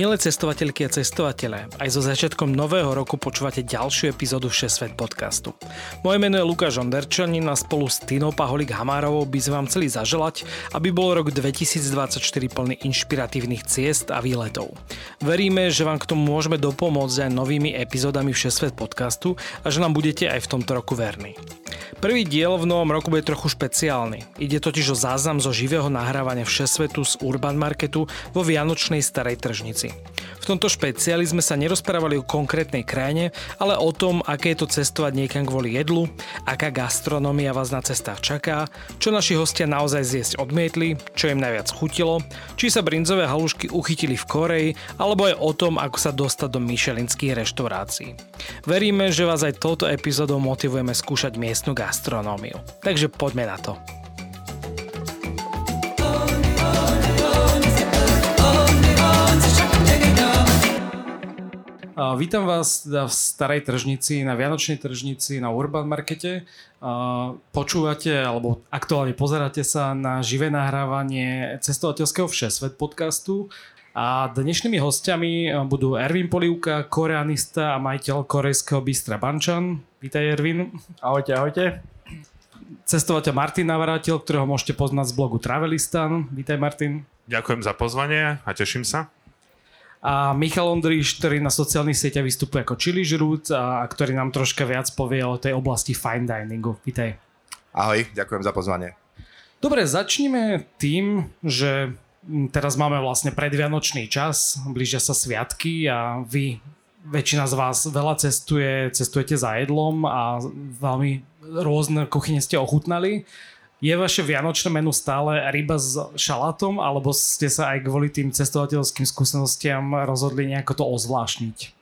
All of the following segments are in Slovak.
Milé cestovateľky a cestovatele, aj so začiatkom nového roku počúvate ďalšiu epizódu Všesvet podcastu. Moje meno je Lukáš Onderčanin a spolu s Tinou Paholik Hamárovou by sme vám chceli zaželať, aby bol rok 2024 plný inšpiratívnych ciest a výletov. Veríme, že vám k tomu môžeme dopomôcť aj novými epizódami Všesvet podcastu a že nám budete aj v tomto roku verní. Prvý diel v novom roku bude trochu špeciálny. Ide totiž o záznam zo živého nahrávania Všesvetu z Urban Marketu vo Vianočnej starej tržnici. V tomto špeciáli sme sa nerozprávali o konkrétnej krajine, ale o tom, aké je to cestovať niekam kvôli jedlu, aká gastronómia vás na cestách čaká, čo naši hostia naozaj zjesť odmietli, čo im najviac chutilo, či sa brinzové halušky uchytili v Koreji, alebo aj o tom, ako sa dostať do myšelinských reštaurácií. Veríme, že vás aj touto epizódou motivujeme skúšať miestnu gastronómiu. Takže poďme na to. Vítam vás v starej tržnici, na Vianočnej tržnici, na Urban Markete. Počúvate, alebo aktuálne pozeráte sa na živé nahrávanie cestovateľského Všesvet podcastu. A dnešnými hostiami budú Ervin Polivka, koreanista a majiteľ korejského bystra Banchan. Vítaj Ervin. Ahojte, ahojte. Cestovateľ Martin Navrátil, ktorého môžete poznať z blogu Travelistan. Vítaj Martin. Ďakujem za pozvanie a teším sa a Michal Ondríš, ktorý na sociálnych sieťach vystupuje ako chili žrút a ktorý nám troška viac povie o tej oblasti fine diningu. Vítaj. Ahoj, ďakujem za pozvanie. Dobre, začneme tým, že teraz máme vlastne predvianočný čas, blížia sa sviatky a vy, väčšina z vás veľa cestuje, cestujete za jedlom a veľmi rôzne kuchyne ste ochutnali. Je vaše vianočné menu stále ryba s šalátom, alebo ste sa aj kvôli tým cestovateľským skúsenostiam rozhodli nejako to ozvlášniť?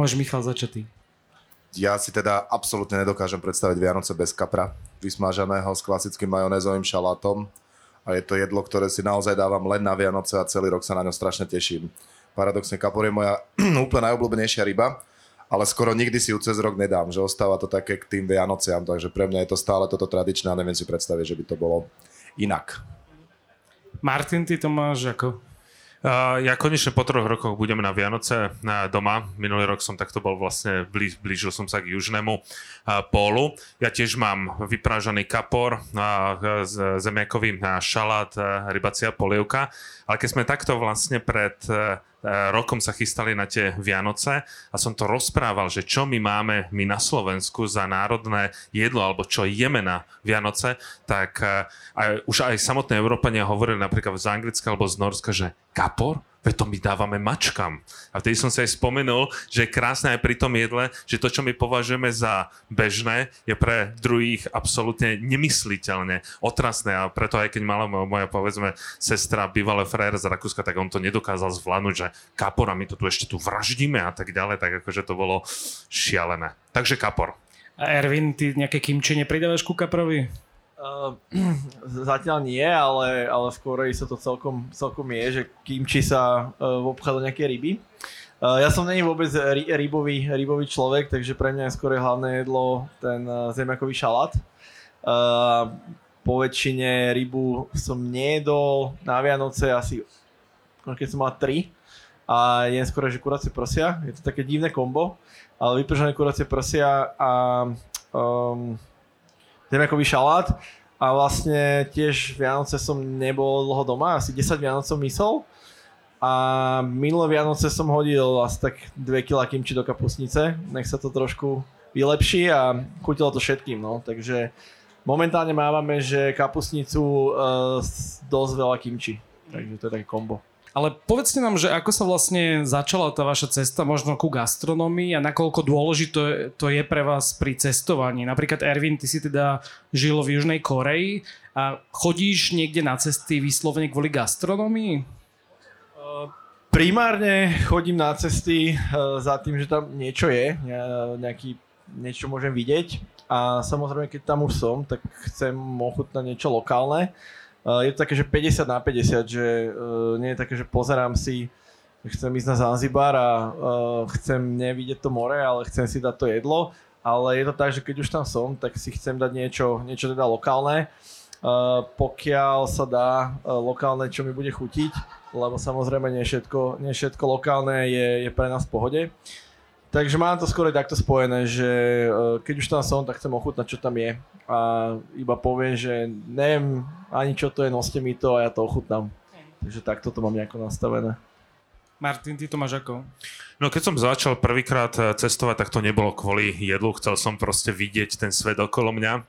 Môžeš Michal začať ty. Ja si teda absolútne nedokážem predstaviť Vianoce bez kapra, vysmážaného s klasickým majonézovým šalátom. A je to jedlo, ktoré si naozaj dávam len na Vianoce a celý rok sa na ňo strašne teším. Paradoxne kapor je moja úplne najobľúbenejšia ryba ale skoro nikdy si ju cez rok nedám, že ostáva to také k tým Vianociam, takže pre mňa je to stále toto tradičné a neviem si predstaviť, že by to bolo inak. Martin, ty to máš ako? Uh, ja konečne po troch rokoch budem na Vianoce uh, doma. Minulý rok som takto bol vlastne, blíž, blížil som sa k južnému uh, pólu. Ja tiež mám vyprážaný kapor, zemiakový šalát, rybacia polievka. Ale keď sme takto vlastne pred E, rokom sa chystali na tie Vianoce a som to rozprával, že čo my máme my na Slovensku za národné jedlo alebo čo jeme na Vianoce, tak e, aj, už aj samotné Európania hovorili napríklad z Anglicka alebo z Norska, že kapor? Veď to my dávame mačkam. A vtedy som sa aj spomenul, že je krásne aj pri tom jedle, že to, čo my považujeme za bežné, je pre druhých absolútne nemysliteľne otrasné. A preto aj keď mala moja, povedzme, sestra, bývalé frajer z Rakúska, tak on to nedokázal zvládnuť, že kapora, my to tu ešte tu vraždíme a tak ďalej, tak akože to bolo šialené. Takže kapor. A Ervin, ty nejaké kimči nepridávaš ku kaprovi? Uh, zatiaľ nie, ale, ale v sa to celkom, celkom je, že kimči sa uh, obchádza nejaké ryby. Uh, ja som není vôbec ry, rybový, rybový človek, takže pre mňa je skôr hlavné jedlo ten uh, zemiakový šalát. Uh, po väčšine rybu som nejedol na Vianoce asi, keď som mal 3 a jem skôr, že kuracie prosia. Je to také divné kombo, ale vypržené kuracie prosia a um, zemiakový šalát. A vlastne tiež Vianoce som nebol dlho doma, asi 10 Vianocov mysel a minulé Vianoce som hodil asi tak 2 kg kimči do kapusnice, nech sa to trošku vylepší a chutilo to všetkým, no, takže momentálne mávame, že kapusnicu uh, dosť veľa kimči, takže to je také kombo. Ale povedzte nám, že ako sa vlastne začala tá vaša cesta možno ku gastronomii a nakoľko dôležité to je pre vás pri cestovaní. Napríklad Ervin, ty si teda žil v Južnej Koreji a chodíš niekde na cesty vyslovene kvôli gastronomii? Primárne chodím na cesty za tým, že tam niečo je, nejaký, niečo môžem vidieť. a samozrejme, keď tam už som, tak chcem ochutnať niečo lokálne. Uh, je to také, že 50 na 50, že uh, nie je také, že pozerám si, chcem ísť na Zanzibar a uh, chcem nevidieť to more, ale chcem si dať to jedlo. Ale je to tak, že keď už tam som, tak si chcem dať niečo, niečo teda lokálne. Uh, pokiaľ sa dá uh, lokálne, čo mi bude chutiť, lebo samozrejme nie všetko, nie všetko lokálne je, je pre nás v pohode. Takže mám to skôr takto spojené, že uh, keď už tam som, tak chcem ochutnať, čo tam je. A iba poviem, že neviem ani čo to je, noste mi to a ja to ochutnám. Takže takto to mám nejako nastavené. Martin, ty to máš ako? No keď som začal prvýkrát cestovať, tak to nebolo kvôli jedlu, chcel som proste vidieť ten svet okolo mňa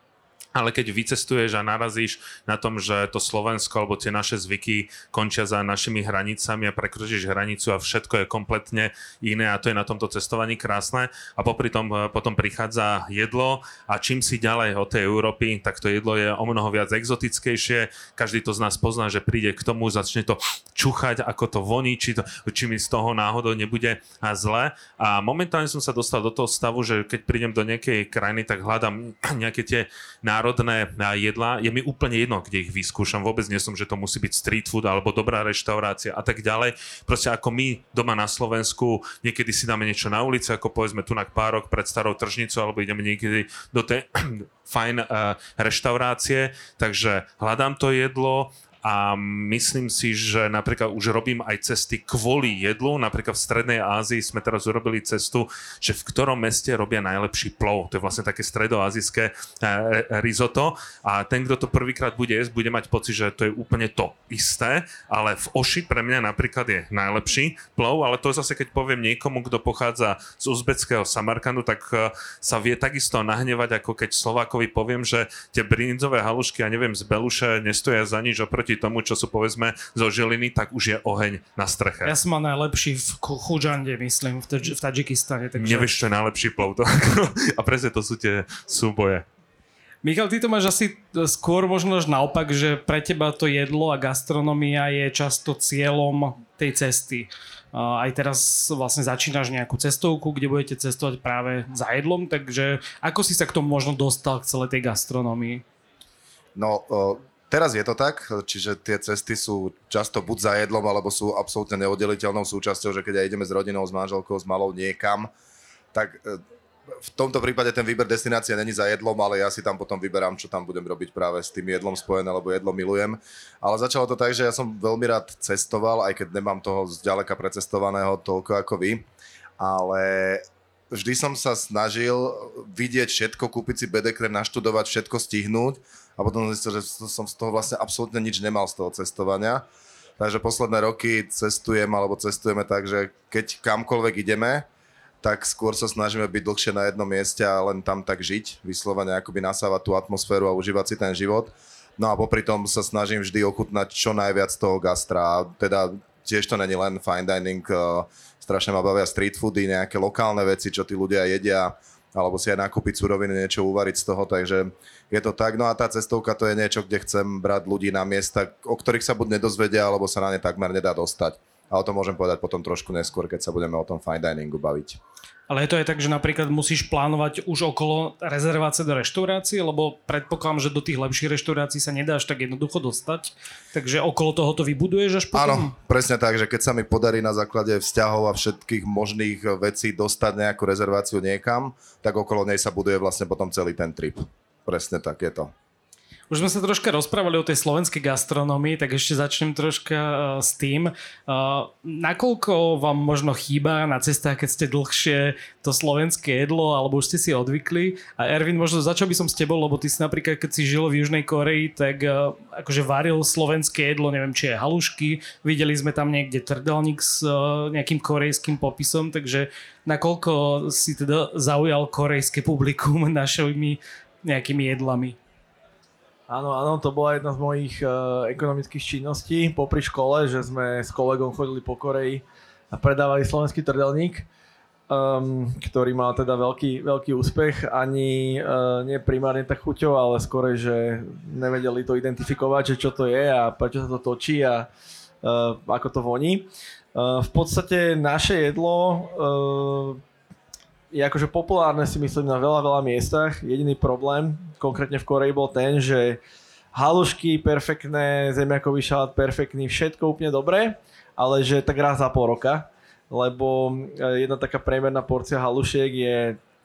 ale keď vycestuješ a narazíš na tom, že to Slovensko alebo tie naše zvyky končia za našimi hranicami a prekročíš hranicu a všetko je kompletne iné a to je na tomto cestovaní krásne a popri tom e, potom prichádza jedlo a čím si ďalej od tej Európy, tak to jedlo je o mnoho viac exotickejšie. Každý to z nás pozná, že príde k tomu, začne to čuchať, ako to voní, či, to, či mi z toho náhodou nebude zle. A momentálne som sa dostal do toho stavu, že keď prídem do nejakej krajiny, tak hľadám nejaké tie národné jedlá, je mi úplne jedno, kde ich vyskúšam. Vôbec nie som, že to musí byť street food alebo dobrá reštaurácia a tak ďalej. Proste ako my doma na Slovensku niekedy si dáme niečo na ulici, ako povedzme tu na párok pred starou tržnicou, alebo ideme niekedy do tej fajn uh, reštaurácie, takže hľadám to jedlo, a myslím si, že napríklad už robím aj cesty kvôli jedlu. Napríklad v Strednej Ázii sme teraz urobili cestu, že v ktorom meste robia najlepší plov. To je vlastne také stredoazijské eh, risotto a ten, kto to prvýkrát bude jesť, bude mať pocit, že to je úplne to isté, ale v Oši pre mňa napríklad je najlepší plov, ale to zase keď poviem niekomu, kto pochádza z uzbeckého Samarkandu, tak eh, sa vie takisto nahnevať, ako keď Slovákovi poviem, že tie brinzové halušky, ja neviem, z Beluše nestoja za nič oproti tomu, čo sú povedzme zo Žiliny, tak už je oheň na streche. Ja som mal najlepší v Chudžande, myslím, v, Tadž- v Tadžikistane. Takže... Nevieš, čo je najlepší plov. To, a presne to sú tie súboje. Michal, ty to máš asi skôr možno až naopak, že pre teba to jedlo a gastronomia je často cieľom tej cesty. Aj teraz vlastne začínaš nejakú cestovku, kde budete cestovať práve za jedlom, takže ako si sa k tomu možno dostal k celej tej gastronomii? No, Teraz je to tak, čiže tie cesty sú často buď za jedlom, alebo sú absolútne neoddeliteľnou súčasťou, že keď aj ideme s rodinou, s manželkou, s malou niekam, tak e, v tomto prípade ten výber destinácie není za jedlom, ale ja si tam potom vyberám, čo tam budem robiť práve s tým jedlom spojené, lebo jedlo milujem. Ale začalo to tak, že ja som veľmi rád cestoval, aj keď nemám toho zďaleka precestovaného toľko ako vy, ale vždy som sa snažil vidieť všetko, kúpiť si bedekrem, naštudovať, všetko stihnúť a potom zistil, že som z toho vlastne absolútne nič nemal z toho cestovania. Takže posledné roky cestujem alebo cestujeme tak, že keď kamkoľvek ideme, tak skôr sa snažíme byť dlhšie na jednom mieste a len tam tak žiť, vyslovene akoby nasávať tú atmosféru a užívať si ten život. No a popri tom sa snažím vždy ochutnať čo najviac toho gastra. Teda tiež to není len fine dining, strašne ma bavia street foody, nejaké lokálne veci, čo tí ľudia jedia alebo si aj nakúpiť suroviny, niečo uvariť z toho, takže je to tak. No a tá cestovka to je niečo, kde chcem brať ľudí na miesta, o ktorých sa buď nedozvedia, alebo sa na ne takmer nedá dostať. A o tom môžem povedať potom trošku neskôr, keď sa budeme o tom fine diningu baviť. Ale je to aj tak, že napríklad musíš plánovať už okolo rezervácie do reštaurácie, lebo predpokladám, že do tých lepších reštaurácií sa nedáš tak jednoducho dostať. Takže okolo toho to vybuduješ až potom? Áno, presne tak, že keď sa mi podarí na základe vzťahov a všetkých možných vecí dostať nejakú rezerváciu niekam, tak okolo nej sa buduje vlastne potom celý ten trip. Presne tak je to. Už sme sa troška rozprávali o tej slovenskej gastronomii, tak ešte začnem troška uh, s tým. Uh, nakoľko vám možno chýba na cestách, keď ste dlhšie to slovenské jedlo, alebo už ste si odvykli? A Ervin, možno začal by som s tebou, lebo ty si napríklad, keď si žil v Južnej Koreji, tak uh, akože varil slovenské jedlo, neviem, či je halušky. Videli sme tam niekde trdelník s nejakým korejským popisom, takže nakoľko si teda zaujal korejské publikum našimi nejakými jedlami? Áno, áno, to bola jedna z mojich uh, ekonomických činností popri škole, že sme s kolegom chodili po Koreji a predávali slovenský trdelník, um, ktorý mal teda veľký, veľký úspech. Ani uh, nie primárne tak chuťou, ale skôr, že nevedeli to identifikovať, že čo to je a prečo sa to točí a uh, ako to voní. Uh, v podstate naše jedlo uh, je akože populárne si myslím na veľa, veľa miestach. Jediný problém, konkrétne v Koreji bol ten, že halušky perfektné, zemiakový šalát perfektný, všetko úplne dobré, ale že tak raz za pol roka, lebo e, jedna taká priemerná porcia halušiek je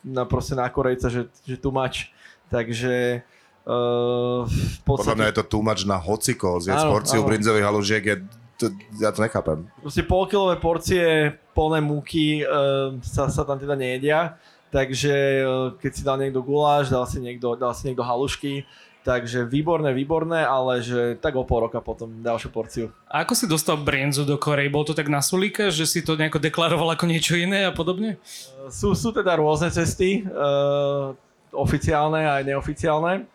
na, proste na Korejca, že, že tu mač. Takže uh, v podstate... Podľa mňa je to too much na hociko, zjesť porciu brinzových halušiek je to, ja to nechápem. Proste polkilové porcie plné múky uh, sa, sa tam teda nejedia, takže uh, keď si dal niekto guláš, dal si niekto, dal si niekto halušky, Takže výborné, výborné, ale že tak o pol roka potom ďalšiu porciu. A ako si dostal brinzu do Korei? Bol to tak na sulíka, že si to nejako deklaroval ako niečo iné a podobne? Sú, sú teda rôzne cesty, uh, oficiálne a aj neoficiálne.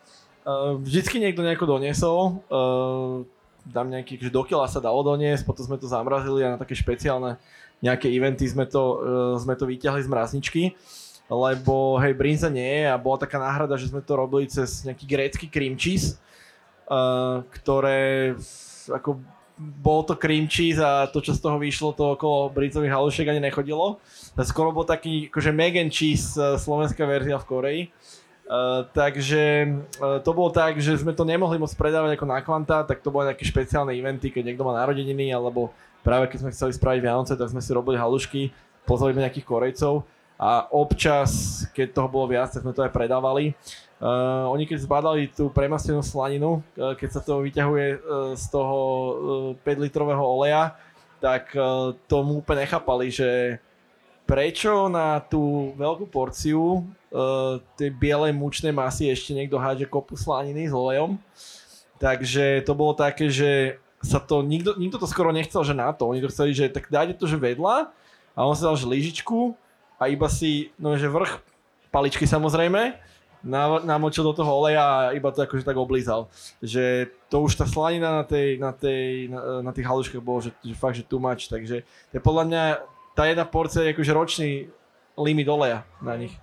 Uh, vždycky niekto nejako doniesol. Uh, dám nejaký, že do kila sa dalo doniesť, potom sme to zamrazili a na také špeciálne nejaké eventy sme to, uh, sme to vyťahli z mrazničky lebo hej, brinza nie je a bola taká náhrada, že sme to robili cez nejaký grécky cream cheese, uh, ktoré ako bol to cream cheese a to, čo z toho vyšlo, to okolo brinzových halušiek ani nechodilo. Skoro bol taký akože mac and cheese uh, slovenská verzia v Koreji. Uh, takže uh, to bolo tak, že sme to nemohli moc predávať ako na kvanta, tak to boli nejaké špeciálne eventy, keď niekto má narodeniny, alebo práve keď sme chceli spraviť Vianoce, tak sme si robili halušky, pozvali sme nejakých Korejcov a občas, keď toho bolo viac, tak sme to aj predávali. Uh, oni keď zbadali tú premastenú slaninu, uh, keď sa to vyťahuje uh, z toho uh, 5 litrového oleja, tak uh, tomu úplne nechápali, že prečo na tú veľkú porciu uh, tej bielej mučnej masy ešte niekto hádže kopu slaniny s olejom. Takže to bolo také, že sa to, nikto, nikto to skoro nechcel, že na to. Oni to chceli, že tak dáte to, že vedľa a on sa dal, že lyžičku a iba si, no že vrch paličky samozrejme, namočil do toho oleja a iba to akože tak oblízal. Že to už tá slanina na, tej, na, tej, na, na tých haluškách bolo, že, že fakt, že too much. Takže to je podľa mňa tá jedna porcia je akože ročný limit oleja na nich.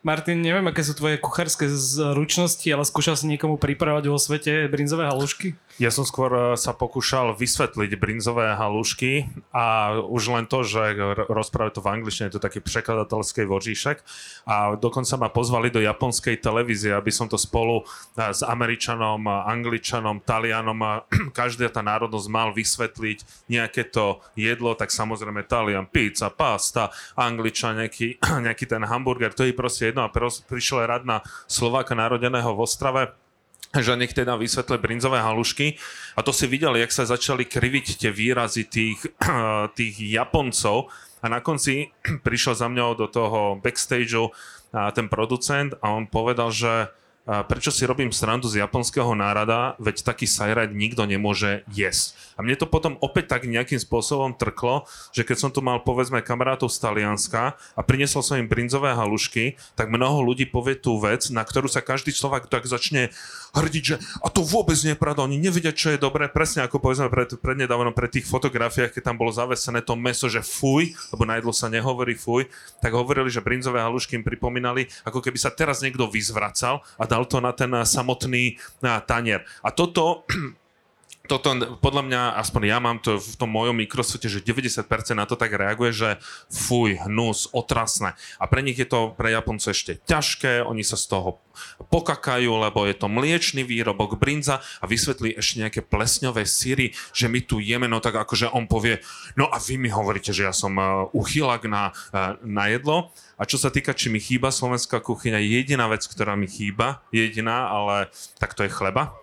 Martin, neviem, aké sú tvoje kuchárske zručnosti, ale skúšal si niekomu pripravať vo svete brinzové halušky? Ja som skôr e, sa pokúšal vysvetliť brinzové halušky a už len to, že rozprávať to v angličtine, je to taký prekladateľský vožíšek a dokonca ma pozvali do japonskej televízie, aby som to spolu e, s Američanom, Angličanom, Talianom a každá tá národnosť mal vysvetliť nejaké to jedlo, tak samozrejme Talian, pizza, pasta, Angličan, nejaký, nejaký ten hamburger, to je proste jedno a prišiel rad na Slováka narodeného v Ostrave, že nech teda vysvetle brinzové halušky. A to si videli, jak sa začali kriviť tie výrazy tých, tých Japoncov. A na konci prišiel za mňou do toho backstageu ten producent a on povedal, že prečo si robím srandu z japonského nárada, veď taký sajrad nikto nemôže jesť. A mne to potom opäť tak nejakým spôsobom trklo, že keď som tu mal povedzme kamarátov z Talianska a priniesol som im brinzové halušky, tak mnoho ľudí povie tú vec, na ktorú sa každý Slovak tak začne hrdiť, že a to vôbec nie je pravda, oni nevedia, čo je dobré, presne ako povedzme pred, prednedávno pre tých fotografiách, keď tam bolo zavesené to meso, že fuj, lebo na jedlo sa nehovorí fuj, tak hovorili, že brinzové halušky im pripomínali, ako keby sa teraz niekto vyzvracal a dal to na ten samotný tanier. A toto toto podľa mňa, aspoň ja mám to v tom mojom mikrosvete, že 90% na to tak reaguje, že fuj, hnus, otrasné. A pre nich je to pre Japoncov ešte ťažké, oni sa z toho pokakajú, lebo je to mliečný výrobok brinza a vysvetlí ešte nejaké plesňové síry, že my tu jeme, no tak akože on povie, no a vy mi hovoríte, že ja som uh, uchylak na, uh, na jedlo. A čo sa týka, či mi chýba slovenská kuchyňa, jediná vec, ktorá mi chýba, jediná, ale tak to je chleba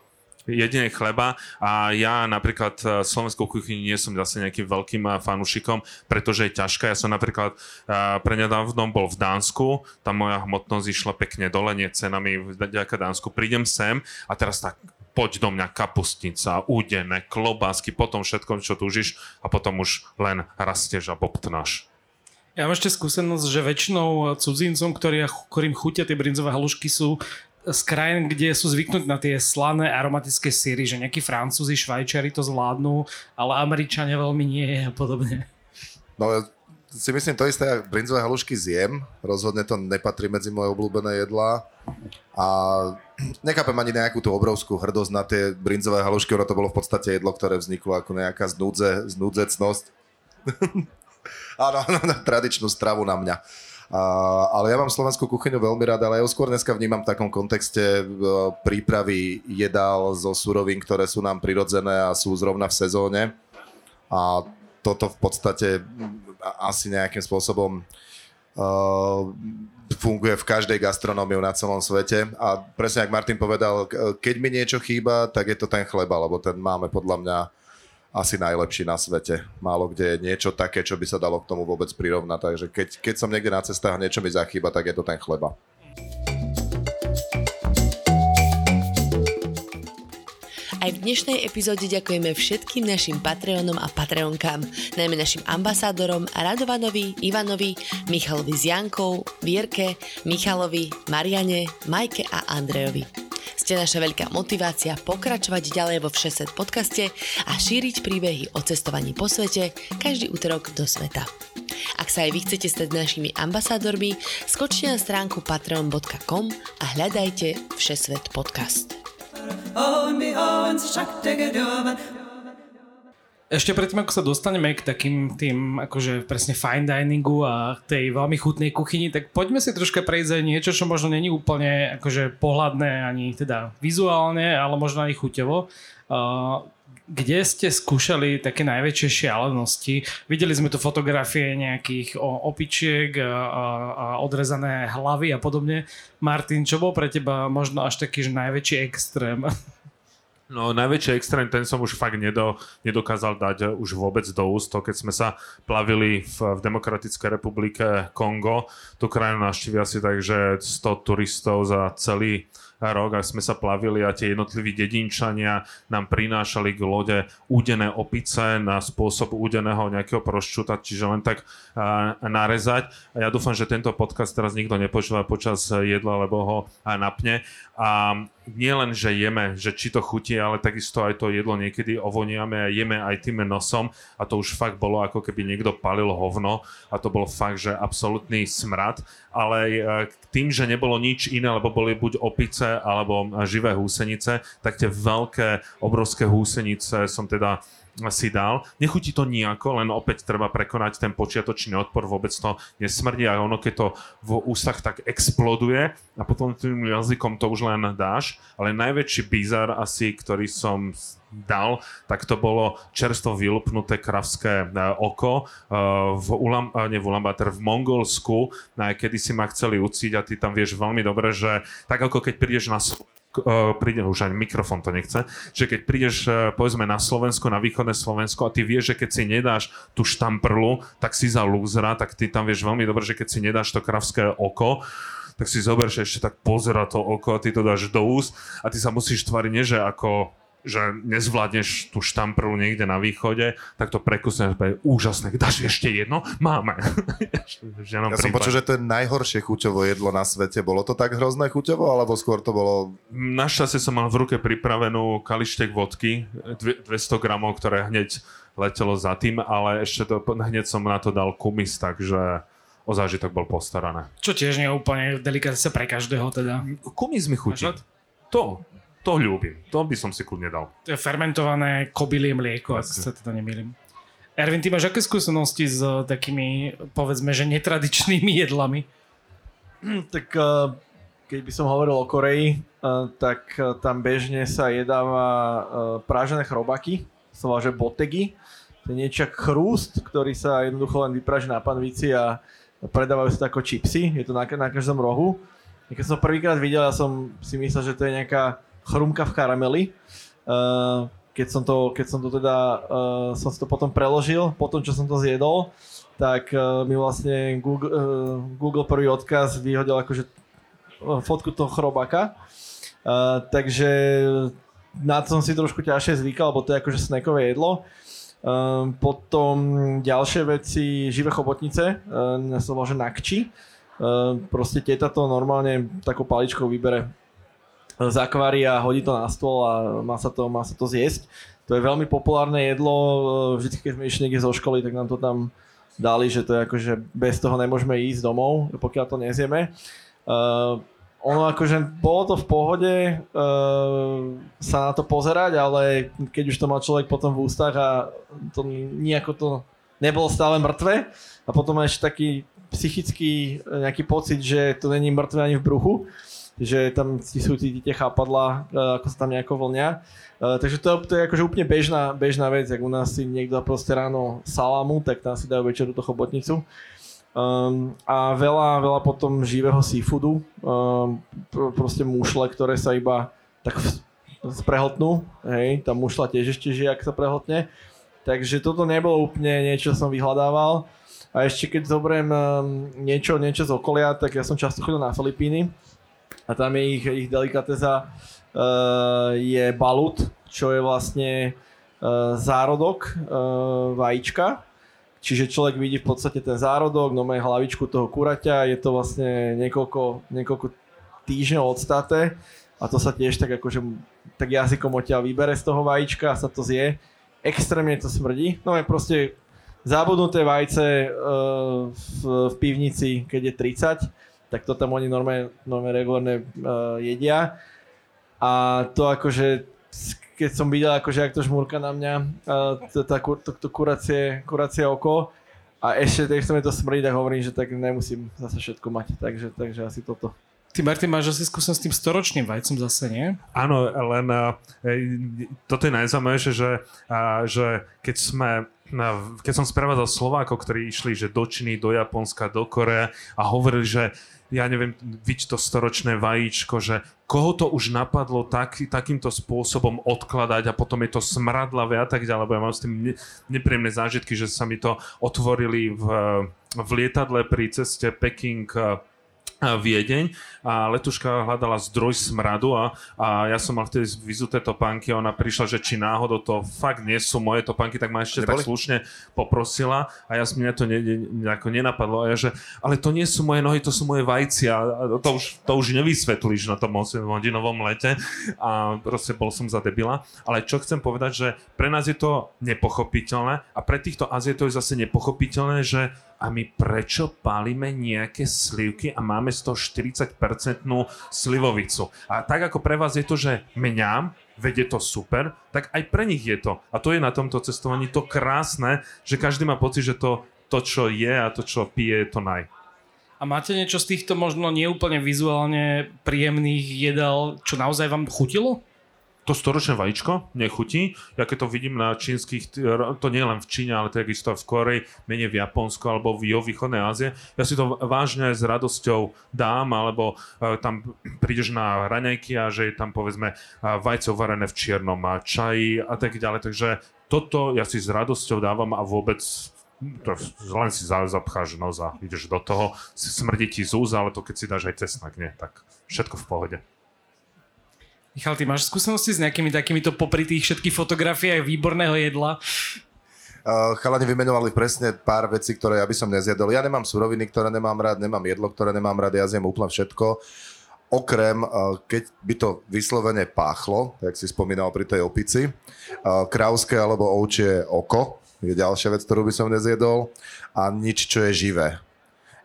jedine chleba a ja napríklad e, slovenskou kuchyni nie som zase nejakým veľkým e, fanúšikom, pretože je ťažká. Ja som napríklad e, prednedávnom bol v Dánsku, tam moja hmotnosť išla pekne dole, nie cenami vďaka Dánsku. Prídem sem a teraz tak poď do mňa kapustnica, údené, klobásky, potom všetko, čo túžiš a potom už len rastieš a bobtnáš. Ja mám ešte skúsenosť, že väčšinou cudzincom, ktorým chutia tie brinzové halušky, sú z krajín, kde sú zvyknutí na tie slané aromatické síry, že nejakí Francúzi, Švajčiari to zvládnu, ale Američania veľmi nie a podobne. No ja si myslím to isté, brinzové halušky zjem, rozhodne to nepatrí medzi moje obľúbené jedlá a nechápem ani nejakú tú obrovskú hrdosť na tie brinzové halušky, ono to bolo v podstate jedlo, ktoré vzniklo ako nejaká znúdze, znúdzecnosť. Áno, no, tradičnú stravu na mňa. Ale ja mám slovenskú kuchyňu veľmi rád, ale ja ju skôr dneska vnímam v takom kontexte prípravy jedál zo surovín, ktoré sú nám prirodzené a sú zrovna v sezóne. A toto v podstate asi nejakým spôsobom uh, funguje v každej gastronómiu na celom svete a presne ako Martin povedal, keď mi niečo chýba, tak je to ten chleba, lebo ten máme podľa mňa asi najlepší na svete. Málo kde je niečo také, čo by sa dalo k tomu vôbec prirovnať. Takže keď, keď som niekde na cestách niečo mi zachýba, tak je to ten chleba. Aj v dnešnej epizóde ďakujeme všetkým našim Patreonom a Patreonkám, najmä našim ambasádorom Radovanovi, Ivanovi, Michalovi s Jankou, Vierke, Michalovi, Mariane, Majke a Andrejovi. Ste naša veľká motivácia pokračovať ďalej vo Všeset podcaste a šíriť príbehy o cestovaní po svete každý útorok do sveta. Ak sa aj vy chcete stať našimi ambasádormi, skočte na stránku patreon.com a hľadajte Všesvet podcast. Ešte predtým, ako sa dostaneme k takým tým, akože presne fine diningu a tej veľmi chutnej kuchyni, tak poďme si troška prejsť aj niečo, čo možno není úplne akože pohľadné ani teda vizuálne, ale možno aj chuťovo. Uh, kde ste skúšali také najväčšie šialenosti? Videli sme tu fotografie nejakých opičiek a, a, a odrezané hlavy a podobne. Martin, čo bol pre teba možno až taký že najväčší extrém? No najväčší extrém, ten som už fakt nedo, nedokázal dať už vôbec do úst. To, keď sme sa plavili v, v Demokratickej republike Kongo, tú krajinu navštívi asi tak, že 100 turistov za celý rok, ak sme sa plavili a tie jednotliví dedinčania nám prinášali k lode údené opice na spôsob údeného nejakého proščuta, čiže len tak uh, narezať. A ja dúfam, že tento podcast teraz nikto nepočúva počas jedla, lebo ho napne. A nie len, že jeme, že či to chutí, ale takisto aj to jedlo niekedy ovoniame a jeme aj tým nosom. A to už fakt bolo ako keby niekto palil hovno a to bol fakt, že absolútny smrad, ale e, tým, že nebolo nič iné, lebo boli buď opice alebo živé húsenice, tak tie veľké, obrovské húsenice som teda si dal. Nechutí to nejako, len opäť treba prekonať ten počiatočný odpor, vôbec to nesmrdí a ono keď to v ústach tak exploduje a potom tým jazykom to už len dáš, ale najväčší bizar asi, ktorý som dal, tak to bolo čerstvo vylupnuté kravské e, oko e, v, Ulam, e, nie v Ulaanbaatar, v Mongolsku, kedy si ma chceli uciť a ty tam vieš veľmi dobre, že tak ako keď prídeš na uh, príde, už ani mikrofón to nechce, že keď prídeš uh, povedzme na Slovensko, na východné Slovensko a ty vieš, že keď si nedáš tú štamprlu, tak si za lúzra, tak ty tam vieš veľmi dobre, že keď si nedáš to kravské oko, tak si zober, že ešte tak pozera to oko a ty to dáš do úst a ty sa musíš tvariť nie, že ako že nezvládneš tú štamprlu niekde na východe, tak to prekusne je úžasné. Dáš ešte jedno? Máme. ja som počul, že to je najhoršie chuťovo jedlo na svete. Bolo to tak hrozné chuťovo, alebo skôr to bolo... Našťastie som mal v ruke pripravenú kalištek vodky, 200 gramov, ktoré hneď letelo za tým, ale ešte to, hneď som na to dal kumis, takže o zážitok bol postarané. Čo tiež nie je úplne delikátne pre každého teda. Kumis mi chutí. To, to ľúbim. To by som si kľudne dal. To je fermentované kobylie mlieko, ak sa teda nemýlim. Ervin, ty máš aké skúsenosti s eh, takými, povedzme, že netradičnými jedlami? Tak eh, keď by som hovoril o Koreji, eh, tak tam bežne sa jedáva prážené chrobaky, sa že botegi. To je niečo chrúst, ktorý sa jednoducho len vypraží na panvici a predávajú sa ako čipsy. Je to na, na každom rohu. Keď som prvýkrát videl, ja som si myslel, že to je nejaká chrumka v karameli. Uh, keď som to, keď som to teda, uh, som si to potom preložil, potom čo som to zjedol, tak uh, mi vlastne Google, uh, Google prvý odkaz vyhodil akože fotku toho chrobaka. Uh, takže na to som si trošku ťažšie zvykal, lebo to je akože snackové jedlo. Uh, potom ďalšie veci, živé chobotnice, uh, sa volá, že nakči. Uh, proste teta to normálne takou paličkou vybere z akvária, hodí to na stôl a má sa to, má sa to zjesť. To je veľmi populárne jedlo, vždy keď sme išli niekde zo školy, tak nám to tam dali, že to je akože bez toho nemôžeme ísť domov, pokiaľ to nezieme. Uh, ono akože bolo to v pohode uh, sa na to pozerať, ale keď už to mal človek potom v ústach a to nejako to nebolo stále mŕtve a potom ešte taký psychický nejaký pocit, že to není mŕtve ani v bruchu, že tam sú tí, tie chápadla, ako sa tam nejako vlnia. takže to, to je akože úplne bežná, bežná vec, ak u nás si niekto proste ráno salamu, tak tam si dajú večeru to chobotnicu. Um, a veľa, veľa potom živého seafoodu, um, proste mušle, ktoré sa iba tak sprehltnú, hej, tá mušla tiež ešte žije, ak sa prehltne. Takže toto nebolo úplne niečo, čo som vyhľadával. A ešte keď zoberiem um, niečo, niečo z okolia, tak ja som často chodil na Filipíny a tam je ich, ich delikateza uh, je balut, čo je vlastne uh, zárodok uh, vajíčka, Čiže človek vidí v podstate ten zárodok, no má hlavičku toho kuraťa, je to vlastne niekoľko, niekoľko týždňov odstáte a to sa tiež tak akože tak jazykom odtiaľ vybere z toho vajíčka a sa to zje. Extrémne to smrdí. No je proste zabudnuté vajce uh, v, v pivnici, keď je 30, tak to tam oni normálne, normálne regulárne uh, jedia. A to akože keď som videl, akože ak to žmúrka na mňa, to, to, to kuracie, kuracie oko a ešte, keď mi to smrdí, tak hovorím, že tak nemusím zase všetko mať, takže, takže asi toto. Ty, Martin, máš asi skúsenosť s tým storočným vajcom zase, nie? Áno, len uh, toto je najzaujímavejšie, že, uh, že keď sme keď som sprevádzal Slovákov, ktorí išli že do Číny, do Japonska, do Korea a hovorili, že ja neviem, viď to storočné vajíčko, že koho to už napadlo tak, takýmto spôsobom odkladať a potom je to smradlavé a tak ďalej, lebo ja mám s tým ne, nepríjemné zážitky, že sa mi to otvorili v, v lietadle pri ceste Peking Viedeň a letuška hľadala zdroj smradu a, a ja som mal vtedy vyzuté topánky a ona prišla, že či náhodou to fakt nie sú moje topánky, tak ma ešte Neboli? tak slušne poprosila a ja som mňa to ne, ne, nejako nenapadlo a ja, že ale to nie sú moje nohy, to sú moje vajcia a to už, to už nevysvetlíš na tom hodinovom lete a proste bol som za debila. Ale čo chcem povedať, že pre nás je to nepochopiteľné a pre týchto Azietov je zase nepochopiteľné, že a my prečo pálime nejaké slivky a máme z toho 40% slivovicu. A tak ako pre vás je to, že mňam, vedie to super, tak aj pre nich je to. A to je na tomto cestovaní to krásne, že každý má pocit, že to, to čo je a to, čo pije, je to naj. A máte niečo z týchto možno neúplne vizuálne príjemných jedál, čo naozaj vám chutilo? To storočné vajíčko nechutí. Ja keď to vidím na čínskych, to nie len v Číne, ale takisto aj v Koreji, menej v Japonsku alebo v východnej Ázie, ja si to vážne s radosťou dám, alebo uh, tam prídeš na raňajky a že je tam povedzme uh, vajce uvarené v čiernom a čaji a tak ďalej. Takže toto ja si s radosťou dávam a vôbec to len si zapcháš nos a ideš do toho, smrdí ti z ale to keď si dáš aj cesnak, nie, tak všetko v pohode. Michal, ty máš skúsenosti s nejakými takýmito popri tých všetkých fotografiách výborného jedla? Chalani vymenovali presne pár vecí, ktoré ja by som nezjedol. Ja nemám suroviny, ktoré nemám rád, nemám jedlo, ktoré nemám rád, ja zjem úplne všetko. Okrem, keď by to vyslovene páchlo, jak si spomínal pri tej opici, krauské alebo ovčie oko je ďalšia vec, ktorú by som nezjedol a nič, čo je živé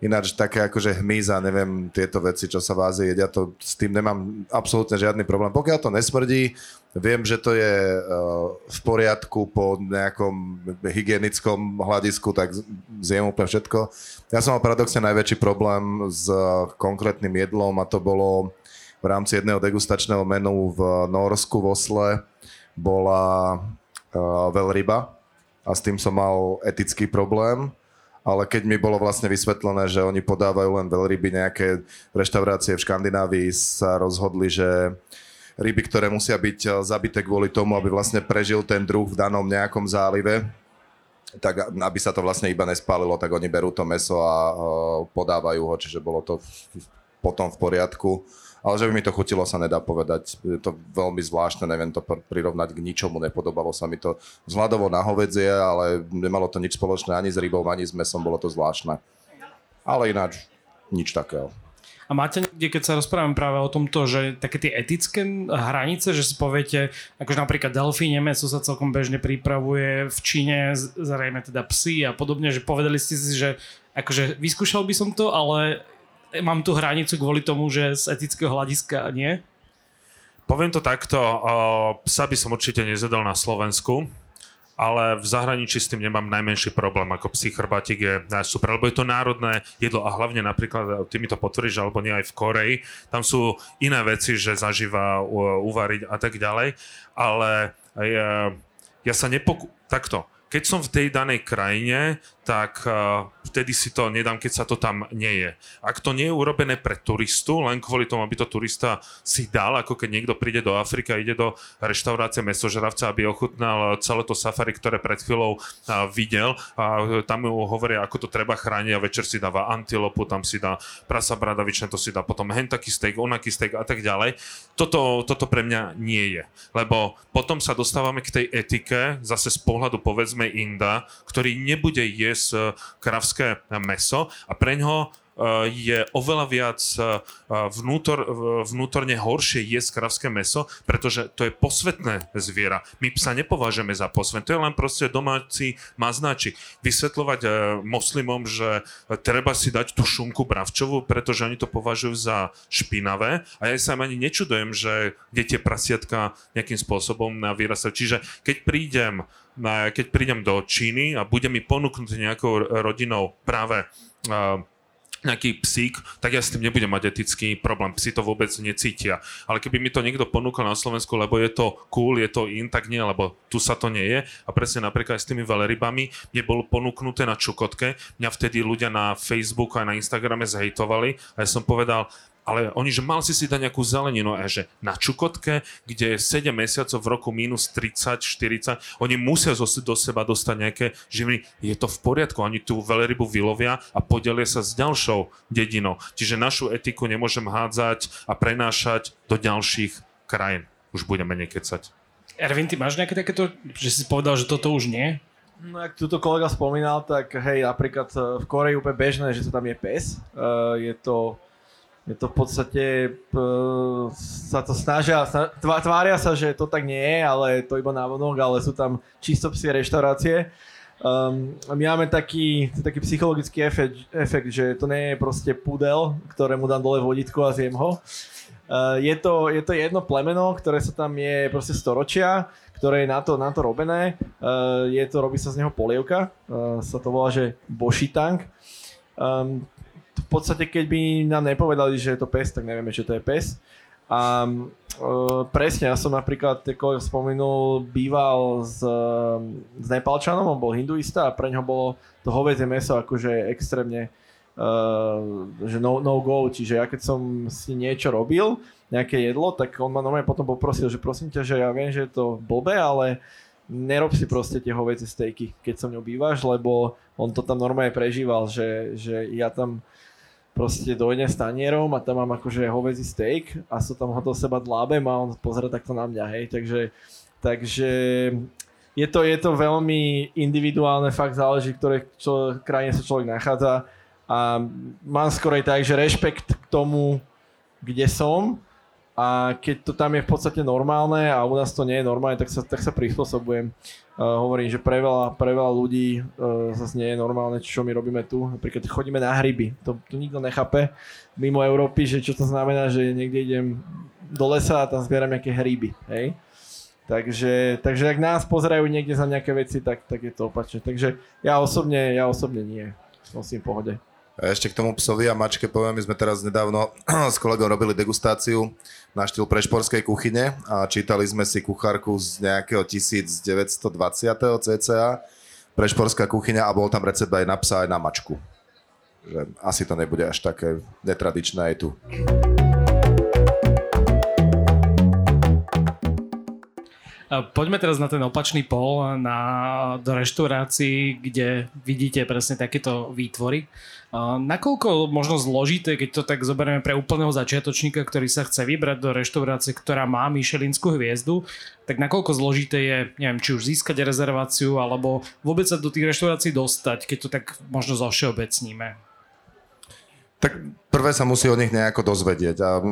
Ináč také akože hmyza, neviem, tieto veci, čo sa v Ázii jedia, to, s tým nemám absolútne žiadny problém. Pokiaľ to nesmrdí, viem, že to je uh, v poriadku po nejakom hygienickom hľadisku, tak zjem úplne všetko. Ja som mal paradoxne najväčší problém s uh, konkrétnym jedlom a to bolo v rámci jedného degustačného menu v Norsku, v Osle, bola uh, veľryba a s tým som mal etický problém ale keď mi bolo vlastne vysvetlené, že oni podávajú len veľryby, nejaké reštaurácie v Škandinávii sa rozhodli, že ryby, ktoré musia byť eh, zabité kvôli tomu, aby vlastne prežil ten druh v danom nejakom zálive, tak aby sa to vlastne iba nespálilo, tak oni berú to meso a uh, podávajú ho, čiže bolo to potom v poriadku. Ale že by mi to chutilo, sa nedá povedať. Je to veľmi zvláštne, neviem to prirovnať k ničomu, nepodobalo sa mi to vzhľadovo na hovedzie, ale nemalo to nič spoločné ani s rybou, ani s mesom, bolo to zvláštne. Ale ináč nič takého. A máte niekde, keď sa rozprávame práve o tomto, že také tie etické hranice, že si poviete, akože napríklad delfíne meso sa celkom bežne pripravuje v Číne, zrejme teda psy a podobne, že povedali ste si, že akože vyskúšal by som to, ale mám tú hranicu kvôli tomu, že z etického hľadiska nie? Poviem to takto, psa by som určite nezjedol na Slovensku, ale v zahraničí s tým nemám najmenší problém, ako psí chrbátik je super, lebo je to národné jedlo a hlavne napríklad, ty mi to potvrdíš, alebo nie aj v Koreji, tam sú iné veci, že zažíva uvariť a tak ďalej, ale ja, ja sa nepoku... Takto, keď som v tej danej krajine, tak uh, vtedy si to nedám, keď sa to tam nie je. Ak to nie je urobené pre turistu, len kvôli tomu, aby to turista si dal, ako keď niekto príde do Afriky a ide do reštaurácie mesožravca, aby ochutnal celé to safari, ktoré pred chvíľou uh, videl a tam mu hovoria, ako to treba chrániť a večer si dáva antilopu, tam si dá prasa bradavičné, to si dá potom hentaký steak, onaký steak a tak ďalej. Toto, toto pre mňa nie je, lebo potom sa dostávame k tej etike, zase z pohľadu povedzme Inda, ktorý nebude jesť eh, kravské meso a pre ňoho eh, je oveľa viac eh, vnútor, vnútorne horšie jesť kravské meso, pretože to je posvetné zviera. My psa nepovažujeme za posvet, to je len proste domáci maznačik. Vysvetľovať moslimom, že treba si dať tú šunku bravčovú, pretože oni to považujú za špinavé a ja sa ani nečudujem, že kde tie prasiatka nejakým spôsobom vyrastajú. Čiže keď prídem keď prídem do Číny a bude mi ponúknuté nejakou rodinou práve nejaký psík, tak ja s tým nebudem mať etický problém. Psi to vôbec necítia. Ale keby mi to niekto ponúkol na Slovensku, lebo je to cool, je to in, tak nie, lebo tu sa to nie je. A presne napríklad aj s tými velerybami, mne bolo ponúknuté na Čukotke, mňa vtedy ľudia na Facebooku a na Instagrame zhejtovali a ja som povedal, ale oni, že mal si si dať nejakú zeleninu a že na Čukotke, kde je 7 mesiacov v roku minus 30, 40, oni musia zo, do seba dostať nejaké živiny. Je to v poriadku, oni tú veľrybu vylovia a podelia sa s ďalšou dedinou. Čiže našu etiku nemôžem hádzať a prenášať do ďalších krajín. Už budeme nekecať. Ervin, ty máš nejaké takéto, že si povedal, že toto už nie? No, ak túto kolega spomínal, tak hej, napríklad v Koreji úplne bežné, že to tam je pes. Uh, je to je to v podstate, sa to snažia, tvária sa, že to tak nie je, ale to iba návonok, ale sú tam čisto psie reštaurácie. Um, my máme taký, taký psychologický efekt, efekt, že to nie je proste pudel, ktorému dám dole vodítko a zjem ho. Uh, je, to, je to jedno plemeno, ktoré sa tam je proste storočia, ktoré je na to, na to robené. Uh, je to, robí sa z neho polievka, uh, sa to volá, že bošitang. Um, podstate, keď by nám nepovedali, že je to pes, tak nevieme, že to je pes. A uh, presne, ja som napríklad, ako spomenul, býval s, s Nepalčanom, on bol hinduista a pre ňo bolo to hovedzie meso akože extrémne uh, že no, no go, čiže ja keď som si niečo robil, nejaké jedlo, tak on ma normálne potom poprosil, že prosím ťa, že ja viem, že je to blbé, ale nerob si proste tie hovedzie stejky, keď som ňou bývaš, lebo on to tam normálne prežíval, že, že ja tam proste dojde s tanierom a tam mám akože hovedzí steak a sú tam ho do seba dlábem a on pozera takto na mňa, hej, takže, takže je to, je to veľmi individuálne, fakt záleží, ktoré čo, krajine sa človek nachádza. A mám skoro aj tak, že rešpekt k tomu, kde som a keď to tam je v podstate normálne a u nás to nie je normálne, tak sa, tak sa prispôsobujem. Uh, hovorím, že pre veľa, pre veľa ľudí uh, zase nie je normálne, čo my robíme tu. Napríklad chodíme na hryby. To, to nikto nechápe mimo Európy, že čo to znamená, že niekde idem do lesa a tam zbieram nejaké hryby. Hej? Takže, takže ak nás pozerajú niekde za nejaké veci, tak, tak je to opačne. Takže ja osobne, ja osobne nie. Som si v pohode. A ešte k tomu psovi a mačke poviem, my sme teraz nedávno s kolegom robili degustáciu na štýl prešporskej kuchyne a čítali sme si kuchárku z nejakého 1920. cca prešporská kuchyňa a bol tam recept aj na psa, aj na mačku. Že asi to nebude až také netradičné aj tu. Poďme teraz na ten opačný pol, na, do reštaurácií, kde vidíte presne takéto výtvory. Nakoľko možno zložité, keď to tak zoberieme pre úplného začiatočníka, ktorý sa chce vybrať do reštaurácie, ktorá má Michelinskú hviezdu, tak nakoľko zložité je, neviem, či už získať rezerváciu, alebo vôbec sa do tých reštaurácií dostať, keď to tak možno zo všeobecníme? Tak prvé sa musí o nich nejako dozvedieť a